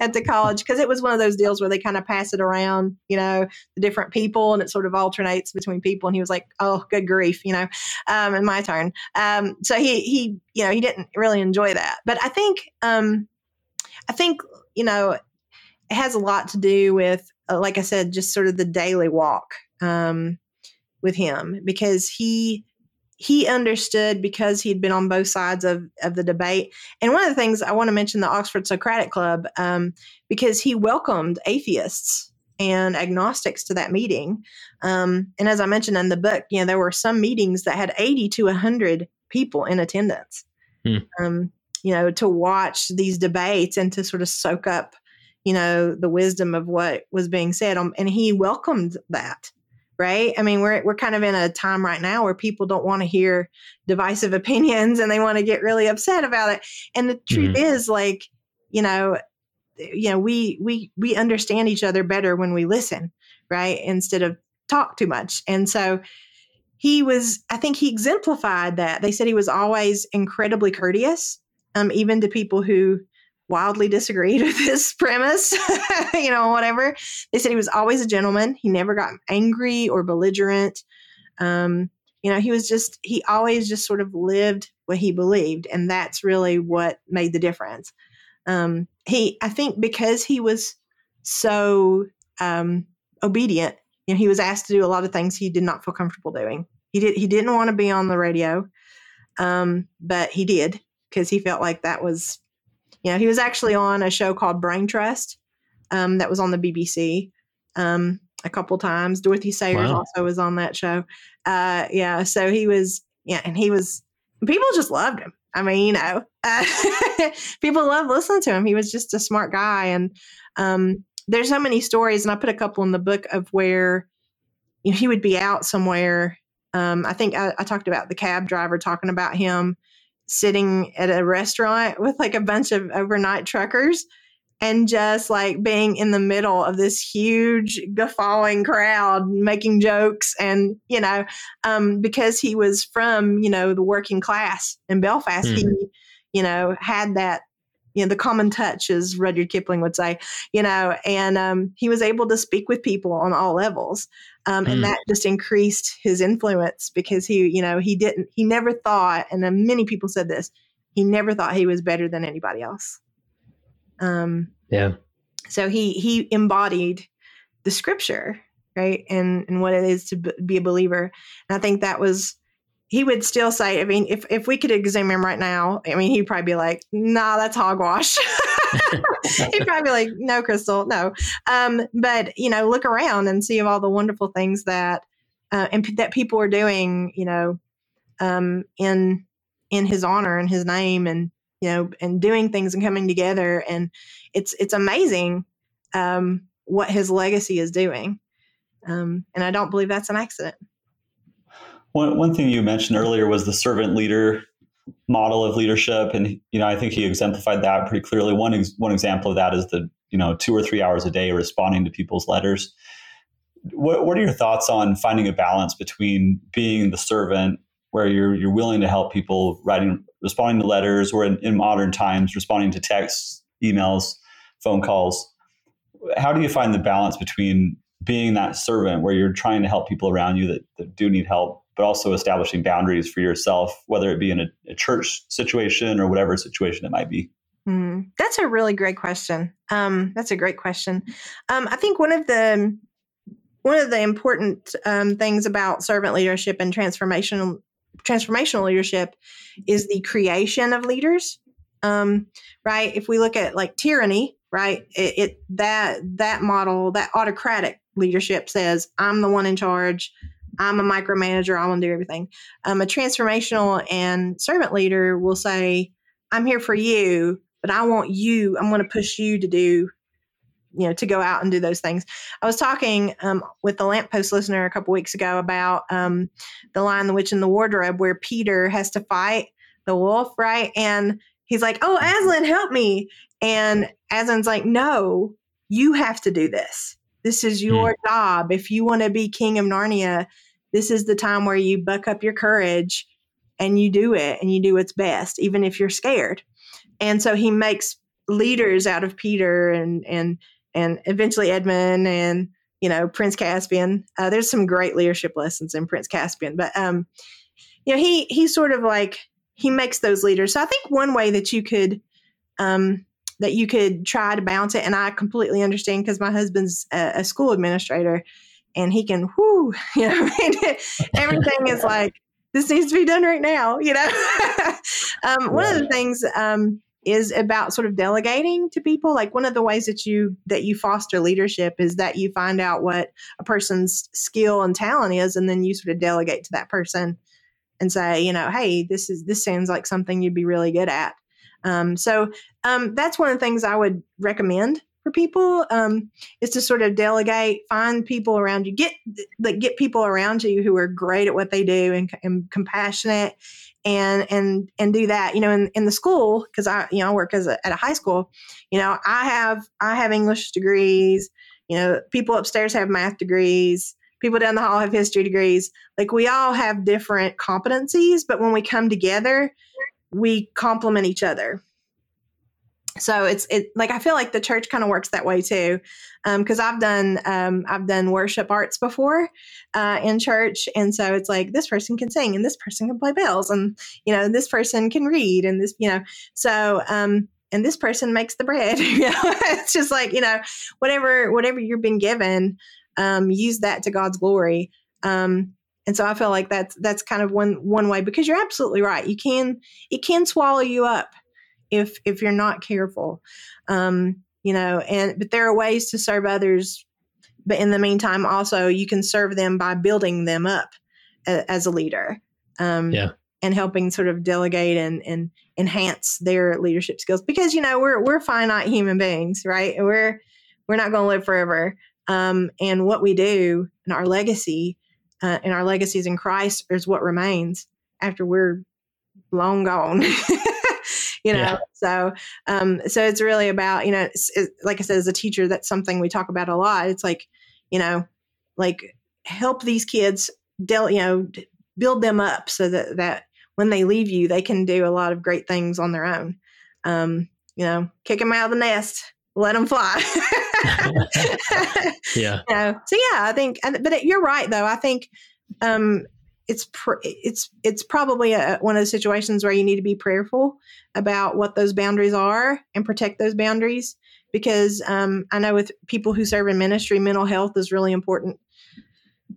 at the college because it was one of those deals where they kind of pass it around, you know, the different people and it sort of alternates between people. And he was like, "Oh, good grief," you know, um, and my turn. Um, so he he you know he didn't really enjoy that. But I think um, I think you know it has a lot to do with, uh, like I said, just sort of the daily walk um, with him because he he understood because he'd been on both sides of, of the debate. And one of the things I want to mention the Oxford Socratic Club, um, because he welcomed atheists and agnostics to that meeting. Um, and as I mentioned in the book, you know, there were some meetings that had 80 to 100 people in attendance, hmm. um, you know, to watch these debates and to sort of soak up, you know, the wisdom of what was being said. Um, and he welcomed that right? I mean, we're we're kind of in a time right now where people don't want to hear divisive (laughs) opinions and they want to get really upset about it. And the truth mm-hmm. is like, you know, you know, we we we understand each other better when we listen, right? Instead of talk too much. And so he was I think he exemplified that. They said he was always incredibly courteous um even to people who wildly disagreed (laughs) with his premise, (laughs) you know, whatever. They said he was always a gentleman. He never got angry or belligerent. Um, you know, he was just, he always just sort of lived what he believed. And that's really what made the difference. Um, he, I think because he was so um, obedient, you know, he was asked to do a lot of things he did not feel comfortable doing. He did, he didn't want to be on the radio, um, but he did because he felt like that was you know, he was actually on a show called Brain Trust um, that was on the BBC um, a couple times. Dorothy Sayers wow. also was on that show. Uh, yeah, so he was, yeah, and he was, people just loved him. I mean, you know, uh, (laughs) people love listening to him. He was just a smart guy. And um, there's so many stories, and I put a couple in the book of where you know, he would be out somewhere. Um, I think I, I talked about the cab driver talking about him sitting at a restaurant with like a bunch of overnight truckers and just like being in the middle of this huge guffawing crowd making jokes and you know um, because he was from you know the working class in belfast mm. he you know had that you know the common touch as rudyard kipling would say you know and um, he was able to speak with people on all levels um, and mm. that just increased his influence because he you know he didn't he never thought and many people said this he never thought he was better than anybody else um, yeah so he he embodied the scripture right and and what it is to be a believer and i think that was he would still say, I mean, if, if we could examine him right now, I mean, he'd probably be like, nah, that's hogwash. (laughs) (laughs) he'd probably be like, no, Crystal, no. Um, but, you know, look around and see all the wonderful things that, uh, and p- that people are doing, you know, um, in, in his honor and his name and, you know, and doing things and coming together. And it's, it's amazing, um, what his legacy is doing. Um, and I don't believe that's an accident. One, one thing you mentioned earlier was the servant leader model of leadership, and you know I think he exemplified that pretty clearly. One ex, one example of that is the you know two or three hours a day responding to people's letters. What, what are your thoughts on finding a balance between being the servant, where you're you're willing to help people writing, responding to letters, or in, in modern times responding to texts, emails, phone calls? How do you find the balance between being that servant where you're trying to help people around you that, that do need help, but also establishing boundaries for yourself, whether it be in a, a church situation or whatever situation it might be? Mm, that's a really great question. Um, that's a great question. Um, I think one of the one of the important um, things about servant leadership and transformational transformational leadership is the creation of leaders. Um, right? If we look at like tyranny, right, it, it that that model, that autocratic leadership says, I'm the one in charge. I'm a micromanager. I want to do everything. Um, a transformational and servant leader will say, I'm here for you, but I want you, I'm going to push you to do, you know, to go out and do those things. I was talking um, with the lamppost listener a couple weeks ago about um, the Lion, the Witch, and the Wardrobe, where Peter has to fight the wolf, right? And he's like, Oh, Aslan, help me. And Aslan's like, No, you have to do this. This is hmm. your mm. job. If you want to be king of Narnia, this is the time where you buck up your courage and you do it and you do what's best, even if you're scared. And so he makes leaders out of Peter and and and eventually Edmund and you know Prince Caspian. Uh, there's some great leadership lessons in Prince Caspian, but um, you know he he sort of like he makes those leaders. So I think one way that you could um, that you could try to balance it. And I completely understand because my husband's a, a, school administrator and he can, whoo, (laughs) you know, (laughs) everything is like, this needs to be done right now, you know. (laughs) um, one of the things um, is about sort of delegating to people. Like one of the ways that you that you foster leadership is that you find out what a person's skill and talent is, and then you sort of delegate to that person and say, you know, hey, this is this sounds like something you'd be really good at. Um, so um, that's one of the things I would recommend for people um, is to sort of delegate, find people around you, get like get people around you who are great at what they do and, and compassionate, and and and do that. You know, in, in the school because I you know I work as a, at a high school. You know, I have I have English degrees. You know, people upstairs have math degrees. People down the hall have history degrees. Like we all have different competencies, but when we come together, we complement each other so it's it like I feel like the church kind of works that way too, because um, I've done um, I've done worship arts before uh, in church, and so it's like this person can sing and this person can play bells, and you know this person can read, and this you know so um, and this person makes the bread. (laughs) you know, it's just like you know whatever whatever you've been given, um, use that to God's glory. Um, and so I feel like that's that's kind of one one way because you're absolutely right. You can it can swallow you up if if you're not careful. Um, you know, and but there are ways to serve others. But in the meantime, also you can serve them by building them up a, as a leader. Um, yeah. And helping sort of delegate and, and enhance their leadership skills because you know we're we're finite human beings, right? We're we're not going to live forever. Um, and what we do and our legacy uh, and our legacies in Christ is what remains after we're long gone. (laughs) you know yeah. so um so it's really about you know it's, it, like i said as a teacher that's something we talk about a lot it's like you know like help these kids del- you know build them up so that that when they leave you they can do a lot of great things on their own um you know kick them out of the nest let them fly (laughs) (laughs) yeah you know? so yeah i think but you're right though i think um it's pr- it's it's probably a, one of the situations where you need to be prayerful about what those boundaries are and protect those boundaries because um, I know with people who serve in ministry, mental health is really important.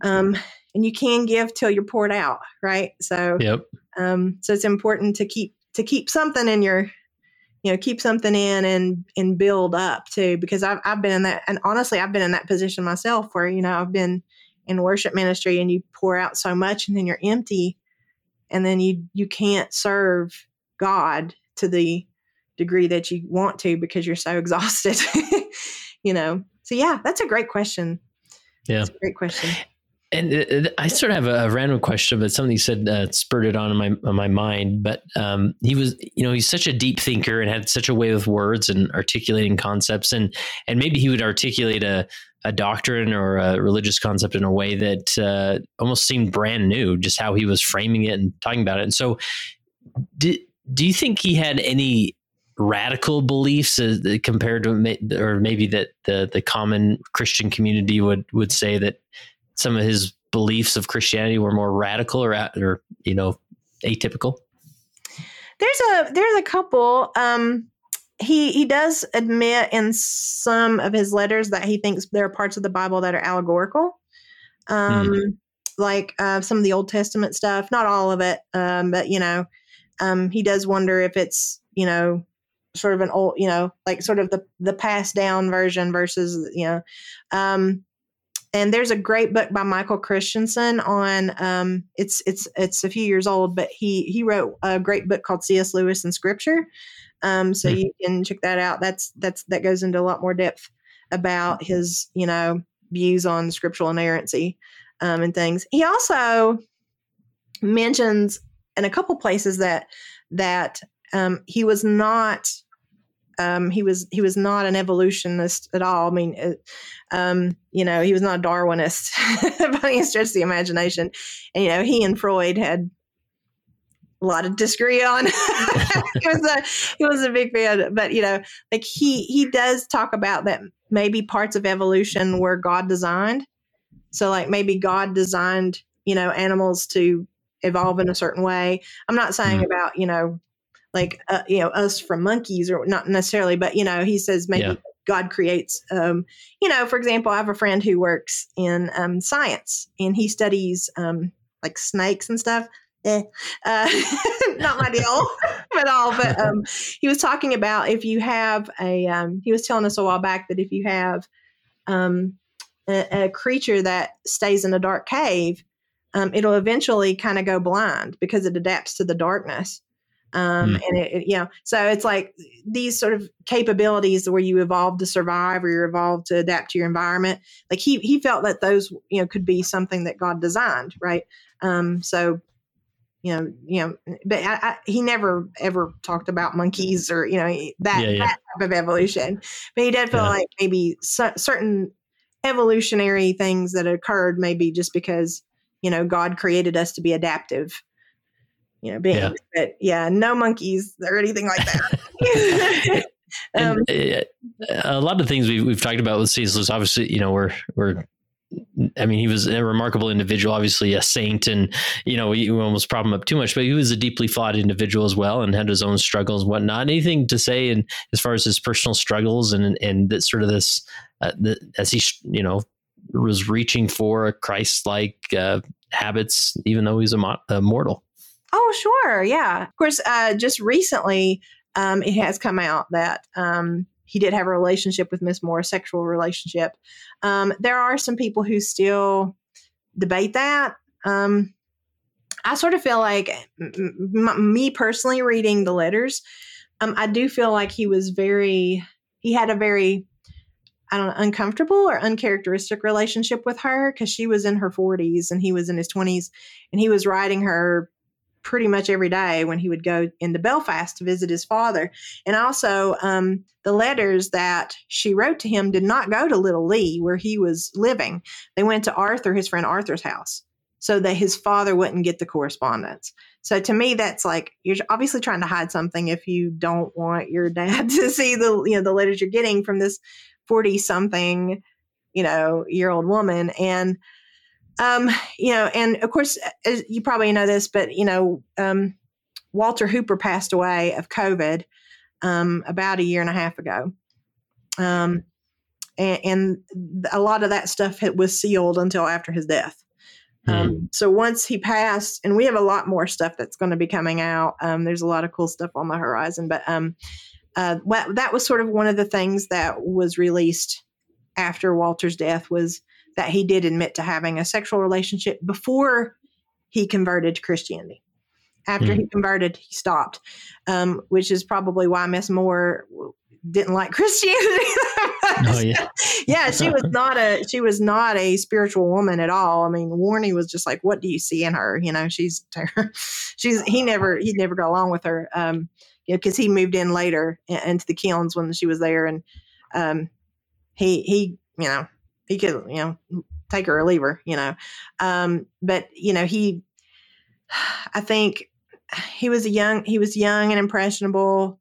Um, and you can give till you're poured out, right? So, yep. Um, so it's important to keep to keep something in your, you know, keep something in and and build up too. Because I've I've been in that, and honestly, I've been in that position myself where you know I've been in worship ministry and you pour out so much and then you're empty and then you you can't serve God to the degree that you want to because you're so (laughs) exhausted. you know. So yeah, that's a great question. Yeah. great question. And uh, I sort of have a, random question, but something you said uh, spurred it on in my on my mind. But um, he was, you know, he's such a deep thinker and had such a way with words and articulating concepts, and and maybe he would articulate a a doctrine or a religious concept in a way that uh, almost seemed brand new, just how he was framing it and talking about it. And so, did do you think he had any radical beliefs uh, compared to, or maybe that the the common Christian community would would say that some of his beliefs of Christianity were more radical or or you know atypical? There's a there's a couple. Um, he he does admit in some of his letters that he thinks there are parts of the Bible that are allegorical. Um, mm. Like uh, some of the Old Testament stuff, not all of it, um, but you know, um, he does wonder if it's you know sort of an old you know like sort of the the passed down version versus you know um and there's a great book by Michael Christensen on um it's it's it's a few years old but he he wrote a great book called C.S. Lewis and Scripture um so mm-hmm. you can check that out that's that's that goes into a lot more depth about his you know views on scriptural inerrancy um and things he also mentions in a couple places that that um, he was not um, he was he was not an evolutionist at all. I mean, uh, um, you know, he was not a Darwinist (laughs) by any stretch of the imagination. And you know, he and Freud had a lot of disagree on. (laughs) he was a he was a big fan, but you know, like he he does talk about that maybe parts of evolution were God designed. So like maybe God designed you know animals to evolve in a certain way. I'm not saying mm-hmm. about you know like uh, you know us from monkeys or not necessarily but you know he says maybe yeah. god creates um, you know for example i have a friend who works in um, science and he studies um, like snakes and stuff eh. uh, (laughs) not my deal (laughs) at all but um, he was talking about if you have a um, he was telling us a while back that if you have um, a, a creature that stays in a dark cave it'll eventually kind of go blind because it adapts to the darkness um, mm. and it, it, you know so it's like these sort of capabilities where you evolve to survive or you evolve to adapt to your environment like he he felt that those you know could be something that god designed right um, so you know you know but I, I, he never ever talked about monkeys or you know that, yeah, yeah. that type of evolution but he did feel yeah. like maybe certain evolutionary things that occurred maybe just because you know god created us to be adaptive you know, beings. Yeah. But yeah, no monkeys or anything like that. (laughs) (laughs) um, uh, a lot of things we've, we've talked about with C.S. obviously, you know, we're, we're, I mean, he was a remarkable individual, obviously a saint, and you know, we almost prop him up too much, but he was a deeply flawed individual as well, and had his own struggles and whatnot. Anything to say, and as far as his personal struggles and and that sort of this, uh, the, as he, you know, was reaching for Christ-like uh, habits, even though he's a, mo- a mortal. Oh, sure. Yeah. Of course, uh, just recently, um, it has come out that um, he did have a relationship with Miss Moore, a sexual relationship. Um, there are some people who still debate that. Um, I sort of feel like, m- m- me personally, reading the letters, um, I do feel like he was very, he had a very, I don't know, uncomfortable or uncharacteristic relationship with her because she was in her 40s and he was in his 20s and he was writing her pretty much every day when he would go into Belfast to visit his father. And also, um, the letters that she wrote to him did not go to Little Lea, where he was living. They went to Arthur, his friend Arthur's house, so that his father wouldn't get the correspondence. So to me, that's like you're obviously trying to hide something if you don't want your (laughs) dad to see the you know the letters you're getting from this forty something you know year old woman and um, you know, and of course, you probably know this, but you know, um, Walter Hooper passed away of COVID um, about a year and a half ago, um, and, and, a lot of that stuff was sealed until after his death. Mm. so once he passed, and we have a lot more stuff that's going to be coming out. Um, there's a lot of cool stuff on the horizon, but um, uh, that was sort of one of the things that was released after Walter's death was that he did admit to having a sexual relationship before he converted to Christianity. After mm he converted, he stopped, um, which is probably why Miss Moore didn't like (laughs) Christianity. oh yeah, (laughs) yeah. She was not a she was not a spiritual woman at all. I mean, Warnie was just like, "What do you see in her?" You know, she's (laughs) she's he never he never got along with her. Um, you know, because he moved in later into the kilns when she was there, and um, he he you know he could you know take her or leave her. You know, um, but you know he, (sighs) I think he was a young he was young and impressionable.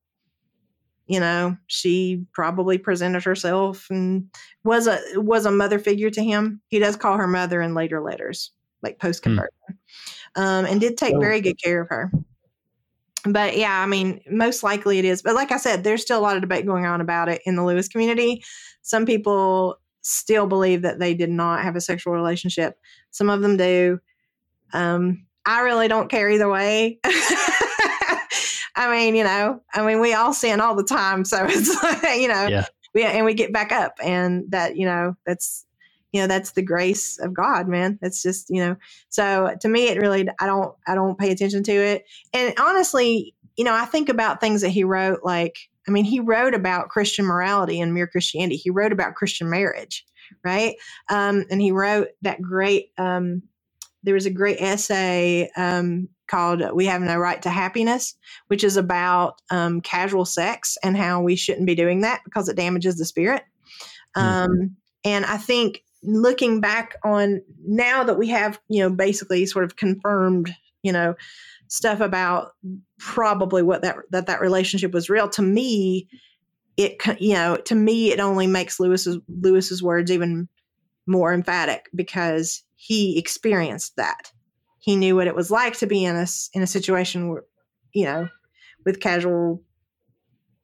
You know she probably presented herself and was a was a mother figure to him. He does call her mother in later letters like post conversion mm. um, and did take very good care of her. But yeah i mean most likely it is but like i said there's still a lot of debate going on about it in the lewis community. Some people still believe that they did not have a sexual relationship some of them do um, i really don't care either way (laughs) I mean, you know, I mean, we all sin all the time. So (laughs) it's like, you know, yeah. we, and we get back up and that, you know, that's, you know, that's the grace of God, man. It's just, you know, so to me, it really, I don't, I don't pay attention to it. And honestly, you know, I think about things that he wrote, like, I mean, he wrote about Christian morality and mere Christianity. He wrote about Christian marriage, right? Um, and he wrote that great, um, there was a great essay um, called We Have No Right to Happiness, which is about um, casual sex and how we shouldn't be doing that because it damages the spirit. Mm-hmm. Um, and I think looking back on now that we have, you know, basically sort of confirmed, you know, stuff about probably what that that that relationship was real. To me it you know to me it only makes lewis's lewis's words even more emphatic because he experienced that. He knew what it was like to be in a in a situation where you know with casual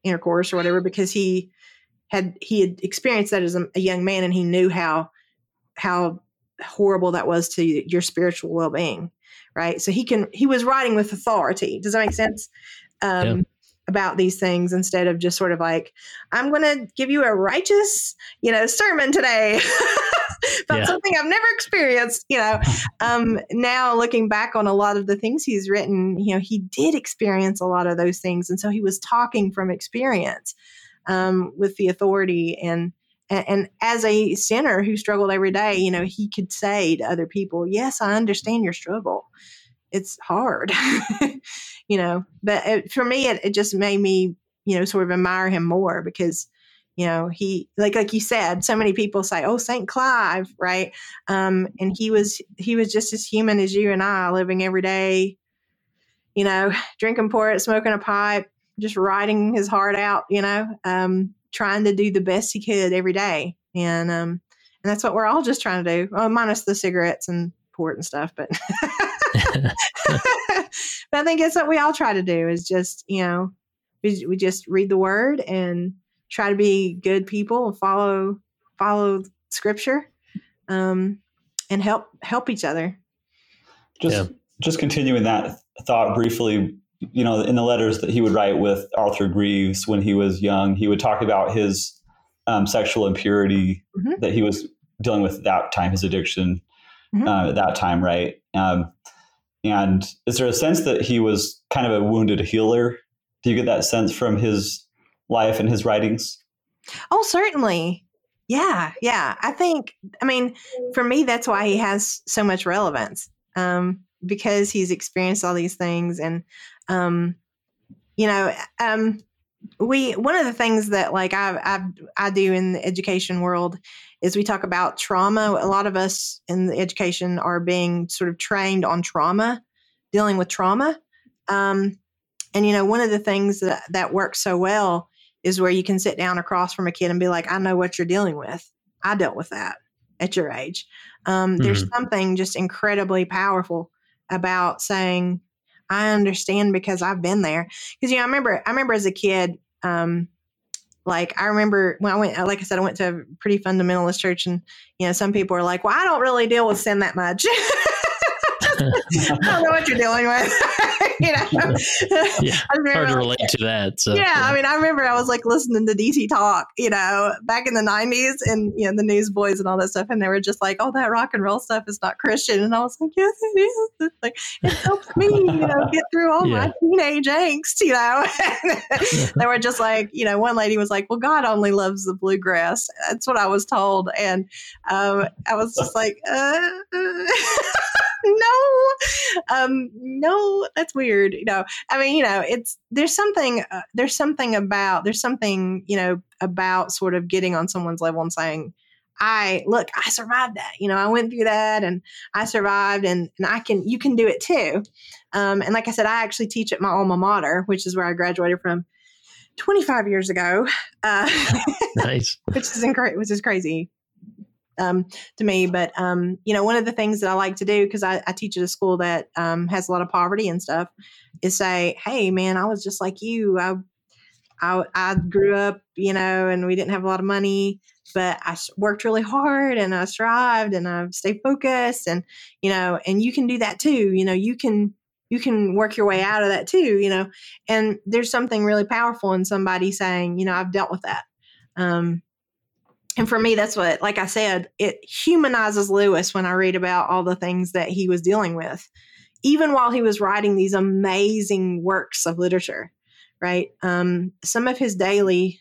intercourse or whatever because he had he had experienced that as a, a young man and he knew how how horrible that was to your spiritual well-being right so he can he was writing with authority does that make sense um, yeah. about these things instead of just sort of like i'm going to give you a righteous you know sermon today (laughs) about yeah. something I've never experienced, you know. (laughs) Um, now looking back on a lot of the things he's written, you know, he did experience a lot of those things. And so he was talking from experience um, with the authority and, and and as a sinner who struggled every day, you know, he could say to other people, Yes, I understand your struggle. It's hard, (laughs) you know. But it, for me, it, it just made me, you know, sort of admire him more because you know he like like you said so many people say oh saint clive right um and he was he was just as human as you and i living every day you know drinking port smoking a pipe just writing his heart out you know um trying to do the best he could every day and um and that's what we're all just trying to do well, minus the cigarettes and port and stuff but (laughs) (laughs) but i think it's what we all try to do is just you know we, we just read the word and try to be good people and follow follow scripture um, and help help each other just yeah. just continuing that thought briefly you know in the letters that he would write with arthur greeves when he was young he would talk about his um, sexual impurity mm-hmm. that he was dealing with at that time his addiction mm-hmm. uh, at that time right um, and is there a sense that he was kind of a wounded healer do you get that sense from his life and his writings? Oh, certainly. Yeah, yeah. I think, I mean, for me, that's why he has so much relevance um, because he's experienced all these things. And, um, you know, um, we, one of the things that like I, I, I do in the education world is we talk about trauma. A lot of us in the education are being sort of trained on trauma, dealing with trauma. Um, and, you know, one of the things that, that works so well is where you can sit down across from a kid and be like, I know what you're dealing with. I dealt with that at your age. Um, mm-hmm. There's something just incredibly powerful about saying, I understand because I've been there. Because you know, I remember, I remember as a kid, um, like I remember when I went, like I said, I went to a pretty fundamentalist church, and you know, some people are like, "Well, I don't really deal with sin that much." (laughs) I don't know what you're dealing with. (laughs) you know, (laughs) yeah, hard to relate to that. So yeah, yeah, I mean, I remember I was like listening to DC Talk, you know, back in the '90s, and you know the Newsboys and all that stuff, and they were just like, "Oh, that rock and roll stuff is not Christian," and I was like, "Yes, it is." It's like it helps me, you know, get through all (laughs) yeah. my teenage angst, you know. they were just like, you know, one lady was like, "Well, God only loves the bluegrass." That's what I was told, and um, I was just like, uh, (laughs) no, um, no, that's weird. You know, I mean, you know, it's there's something uh, there's something about there's something you know about sort of getting on someone's level and saying. I look, I survived that. You know, I went through that and I survived and, and I can, you can do it too. Um, and like I said, I actually teach at my alma mater, which is where I graduated from 25 years ago. Uh, (laughs) (laughs) nice. which is incredible, which is crazy um, to me. But um, you know, one of the things that I like to do because I, I, teach at a school that um, has a lot of poverty and stuff is say, "Hey, man, I was just like you. I, I, I grew up, you know, and we didn't have a lot of money, but I worked really hard and I strived and I stayed focused, and you know, and you can do that too. You know, you can." You can work your way out of that too, you know. And there's something really powerful in somebody saying, you know, I've dealt with that. Um, and for me that's what like i said it humanizes lewis when i read about all the things that he was dealing with even while he was writing these amazing works of literature right? Um, some of his daily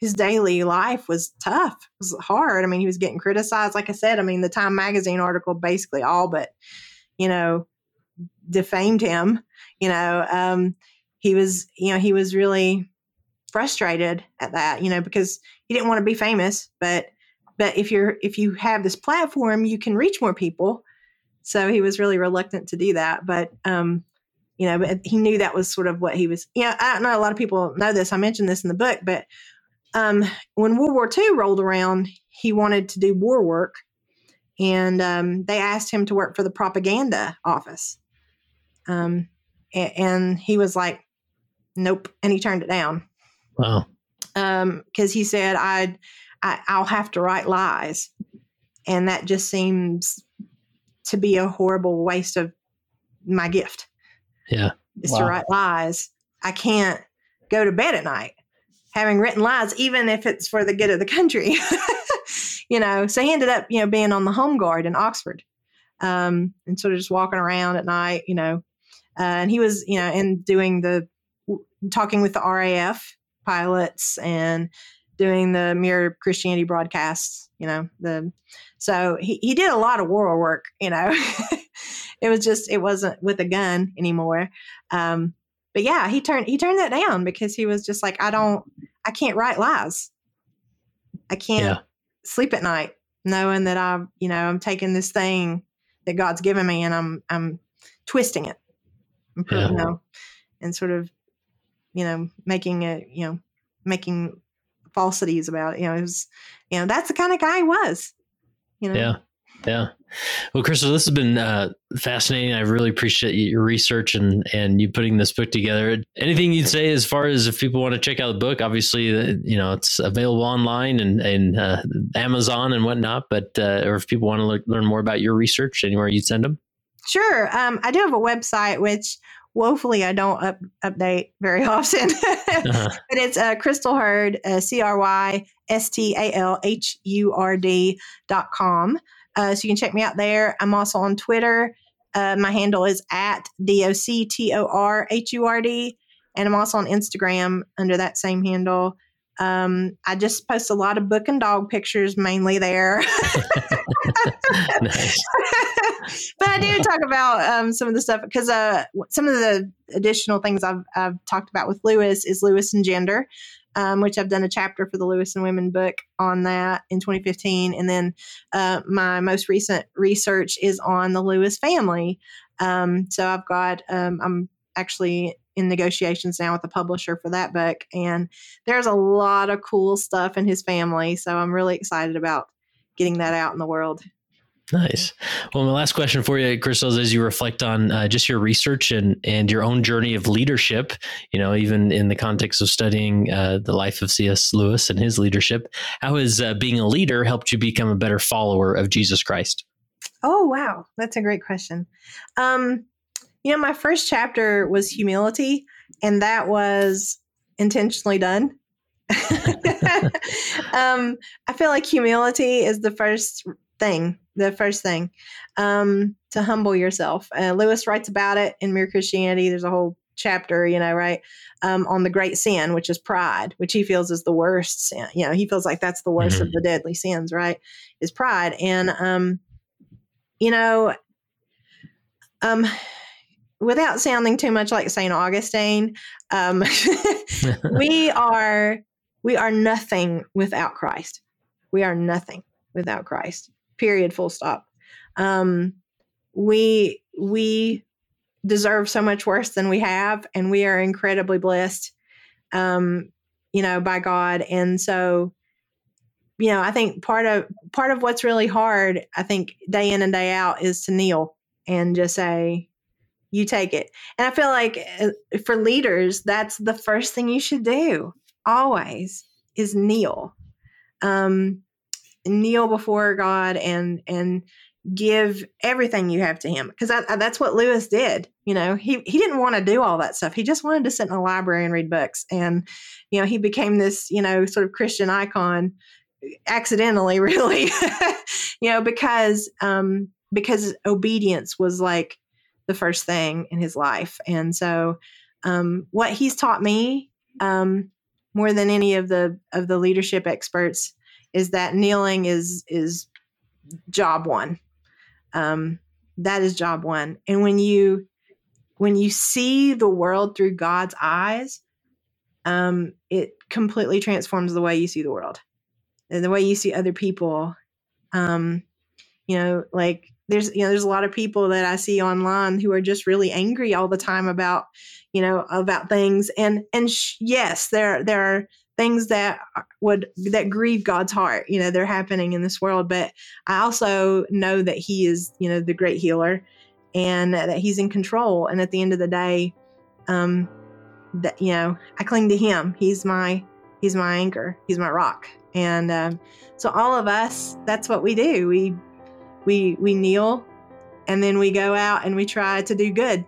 his daily life was tough it was hard. I mean he was getting criticized. Like i said i mean the time magazine article basically all but you know defamed him you know? Um, he was you know he was really frustrated at that you know because he didn't want to be famous, but but if you're if you have this platform, you can reach more people. So he was really reluctant to do that, but um, you know, but he knew that was sort of what he was. Yeah, you know, I know a lot of people know this. I mentioned this in the book, but um, when World War II rolled around, he wanted to do war work, and um, they asked him to work for the propaganda office. Um, and, and he was like, "Nope," and he turned it down. Wow because um, he said I'd I, I'll have to write lies, and that just seems to be a horrible waste of my gift. Yeah, is wow. to write lies. I can't go to bed at night having written lies, even if it's for the good of the country. (laughs) you know, so he ended up, you know, being on the home guard in Oxford, um, and sort of just walking around at night, you know, uh, and he was, you know, and doing the talking with the RAF pilots and doing the Mere Christianity broadcasts, you know, the so he, he did a lot of war work, you know. (laughs) it was just it wasn't with a gun anymore. Um, but yeah, he turned he turned that down because he was just like, I don't I can't write lies. I can't yeah. sleep at night knowing that I, you know, I'm taking this thing that God's given me and I'm I'm twisting it. Yeah. You know, and sort of you know, making it, you know, making falsities about it. You know, it was, you know, that's the kind of guy he was. You know? Yeah. Yeah. Well, Crystal, this has been uh, fascinating. I really appreciate your research and and you putting this book together. Anything you'd say as far as if people want to check out the book? Obviously, uh, you know it's available online and and uh, Amazon and whatnot. But uh, or if people want to le- learn more about your research, anywhere you'd send them. Sure. Um, I do have a website which woefully I don't up, update very (laughs) often. uh-huh. But it's uh, Crystal Hurd, uh, C R Y S T A L H U R D dot com. Uh, so you can check me out there. I'm also on Twitter. Uh, my handle is at D O C T O R H U R D. And I'm also on Instagram under that same handle. Um, I just post a lot of book and dog pictures mainly there. (laughs) nice. but I do talk about um, some of the stuff because uh, some of the additional things I've, I've talked about with Lewis is Lewis and gender, um, which I've done a chapter for the Lewis and Women book on that in 2015. And then uh, my most recent research is on the Lewis family. Um, so I've got, um, I'm actually in negotiations now with the publisher for that book. And there's a lot of cool stuff in his family. So I'm really excited about getting that out in the world. Nice. Well, my last question for you, Crystal, is as you reflect on uh, just your research and and your own journey of leadership, you know, even in the context of studying uh, the life of C.S. Lewis and his leadership, how has uh, being a leader helped you become a better follower of Jesus Christ? Oh, wow, that's a great question. Um, You know, my first chapter was humility, and that was intentionally done. (laughs) um, I feel like humility is the first thing, the first thing um, to humble yourself. Uh, Lewis writes about it in Mere Christianity. There's a whole chapter, you know, right, um, on the great sin, which is pride, which he feels is the worst sin. You know, he feels like that's the worst mm-hmm. of the deadly sins, right? Is pride. And, um, you know, um, without sounding too much like St. Augustine, um, (laughs) we are we are nothing without Christ. We are nothing without Christ. Period. Full stop. Um, we we deserve so much worse than we have, and we are incredibly blessed, um, you know, by God. And so, you know, I think part of part of what's really hard, I think, day in and day out, is to kneel and just say, "You take it." And I feel like uh, for leaders, that's the first thing you should do always is kneel. Um, kneel before God and and give everything you have to him because that's what lewis did you know he, he didn't want to do all that stuff he just wanted to sit in a library and read books and you know he became this you know sort of christian icon accidentally (laughs) really you know because um because obedience was like the first thing in his life and so um what he's taught me um more than any of the of the leadership experts is that kneeling is is job one um, that is job one. And when you when you see the world through God's eyes, um, it completely transforms the way you see the world and the way you see other people. Um, you know, like there's you know there's a lot of people that I see online who are just really angry all the time about you know about things and and sh- yes there there are things that would that grieve God's heart. You know, they're happening in this world, but I also know that He is, you know, the great healer, and that He's in control. And at the end of the day, um, that you know, I cling to Him. He's my He's my anchor. He's my rock. And um, so all of us, that's what we do. We we we kneel, and then we go out and we try to do good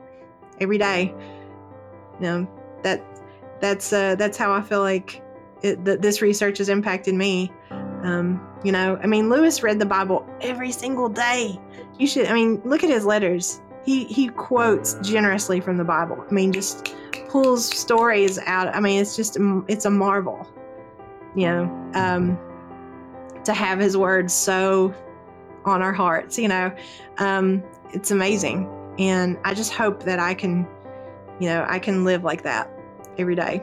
every day. You know that that's uh, that's how I feel like it, that this research has impacted me. Um, you know, I mean, Lewis read the Bible every single day. You should, I mean, look at his letters. He he quotes generously from the Bible. I mean, just pulls stories out. I mean, it's just it's a marvel. You know, um, to have his words so on our hearts. You know, um, it's amazing, and I just hope that I can, you know, I can live like that every day.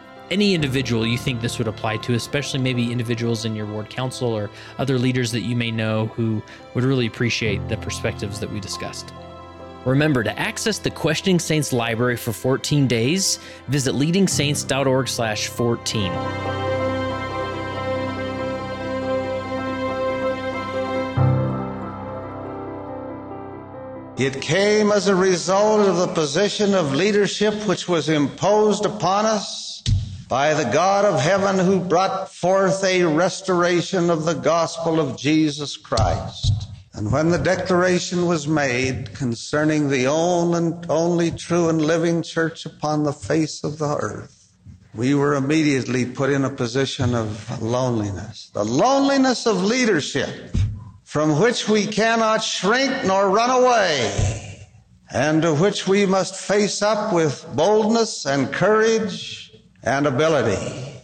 any individual you think this would apply to, especially maybe individuals in your ward council or other leaders that you may know who would really appreciate the perspectives that we discussed. Remember to access the Questioning Saints library for 14 days, visit leadingsaints.org/14. It came as a result of the position of leadership which was imposed upon us by the God of heaven who brought forth a restoration of the gospel of Jesus Christ. And when the declaration was made concerning the only, true and living church upon the face of the earth, we were immediately put in a position of loneliness. The loneliness of leadership from which we cannot shrink nor run away and to which we must face up with boldness and courage and ability.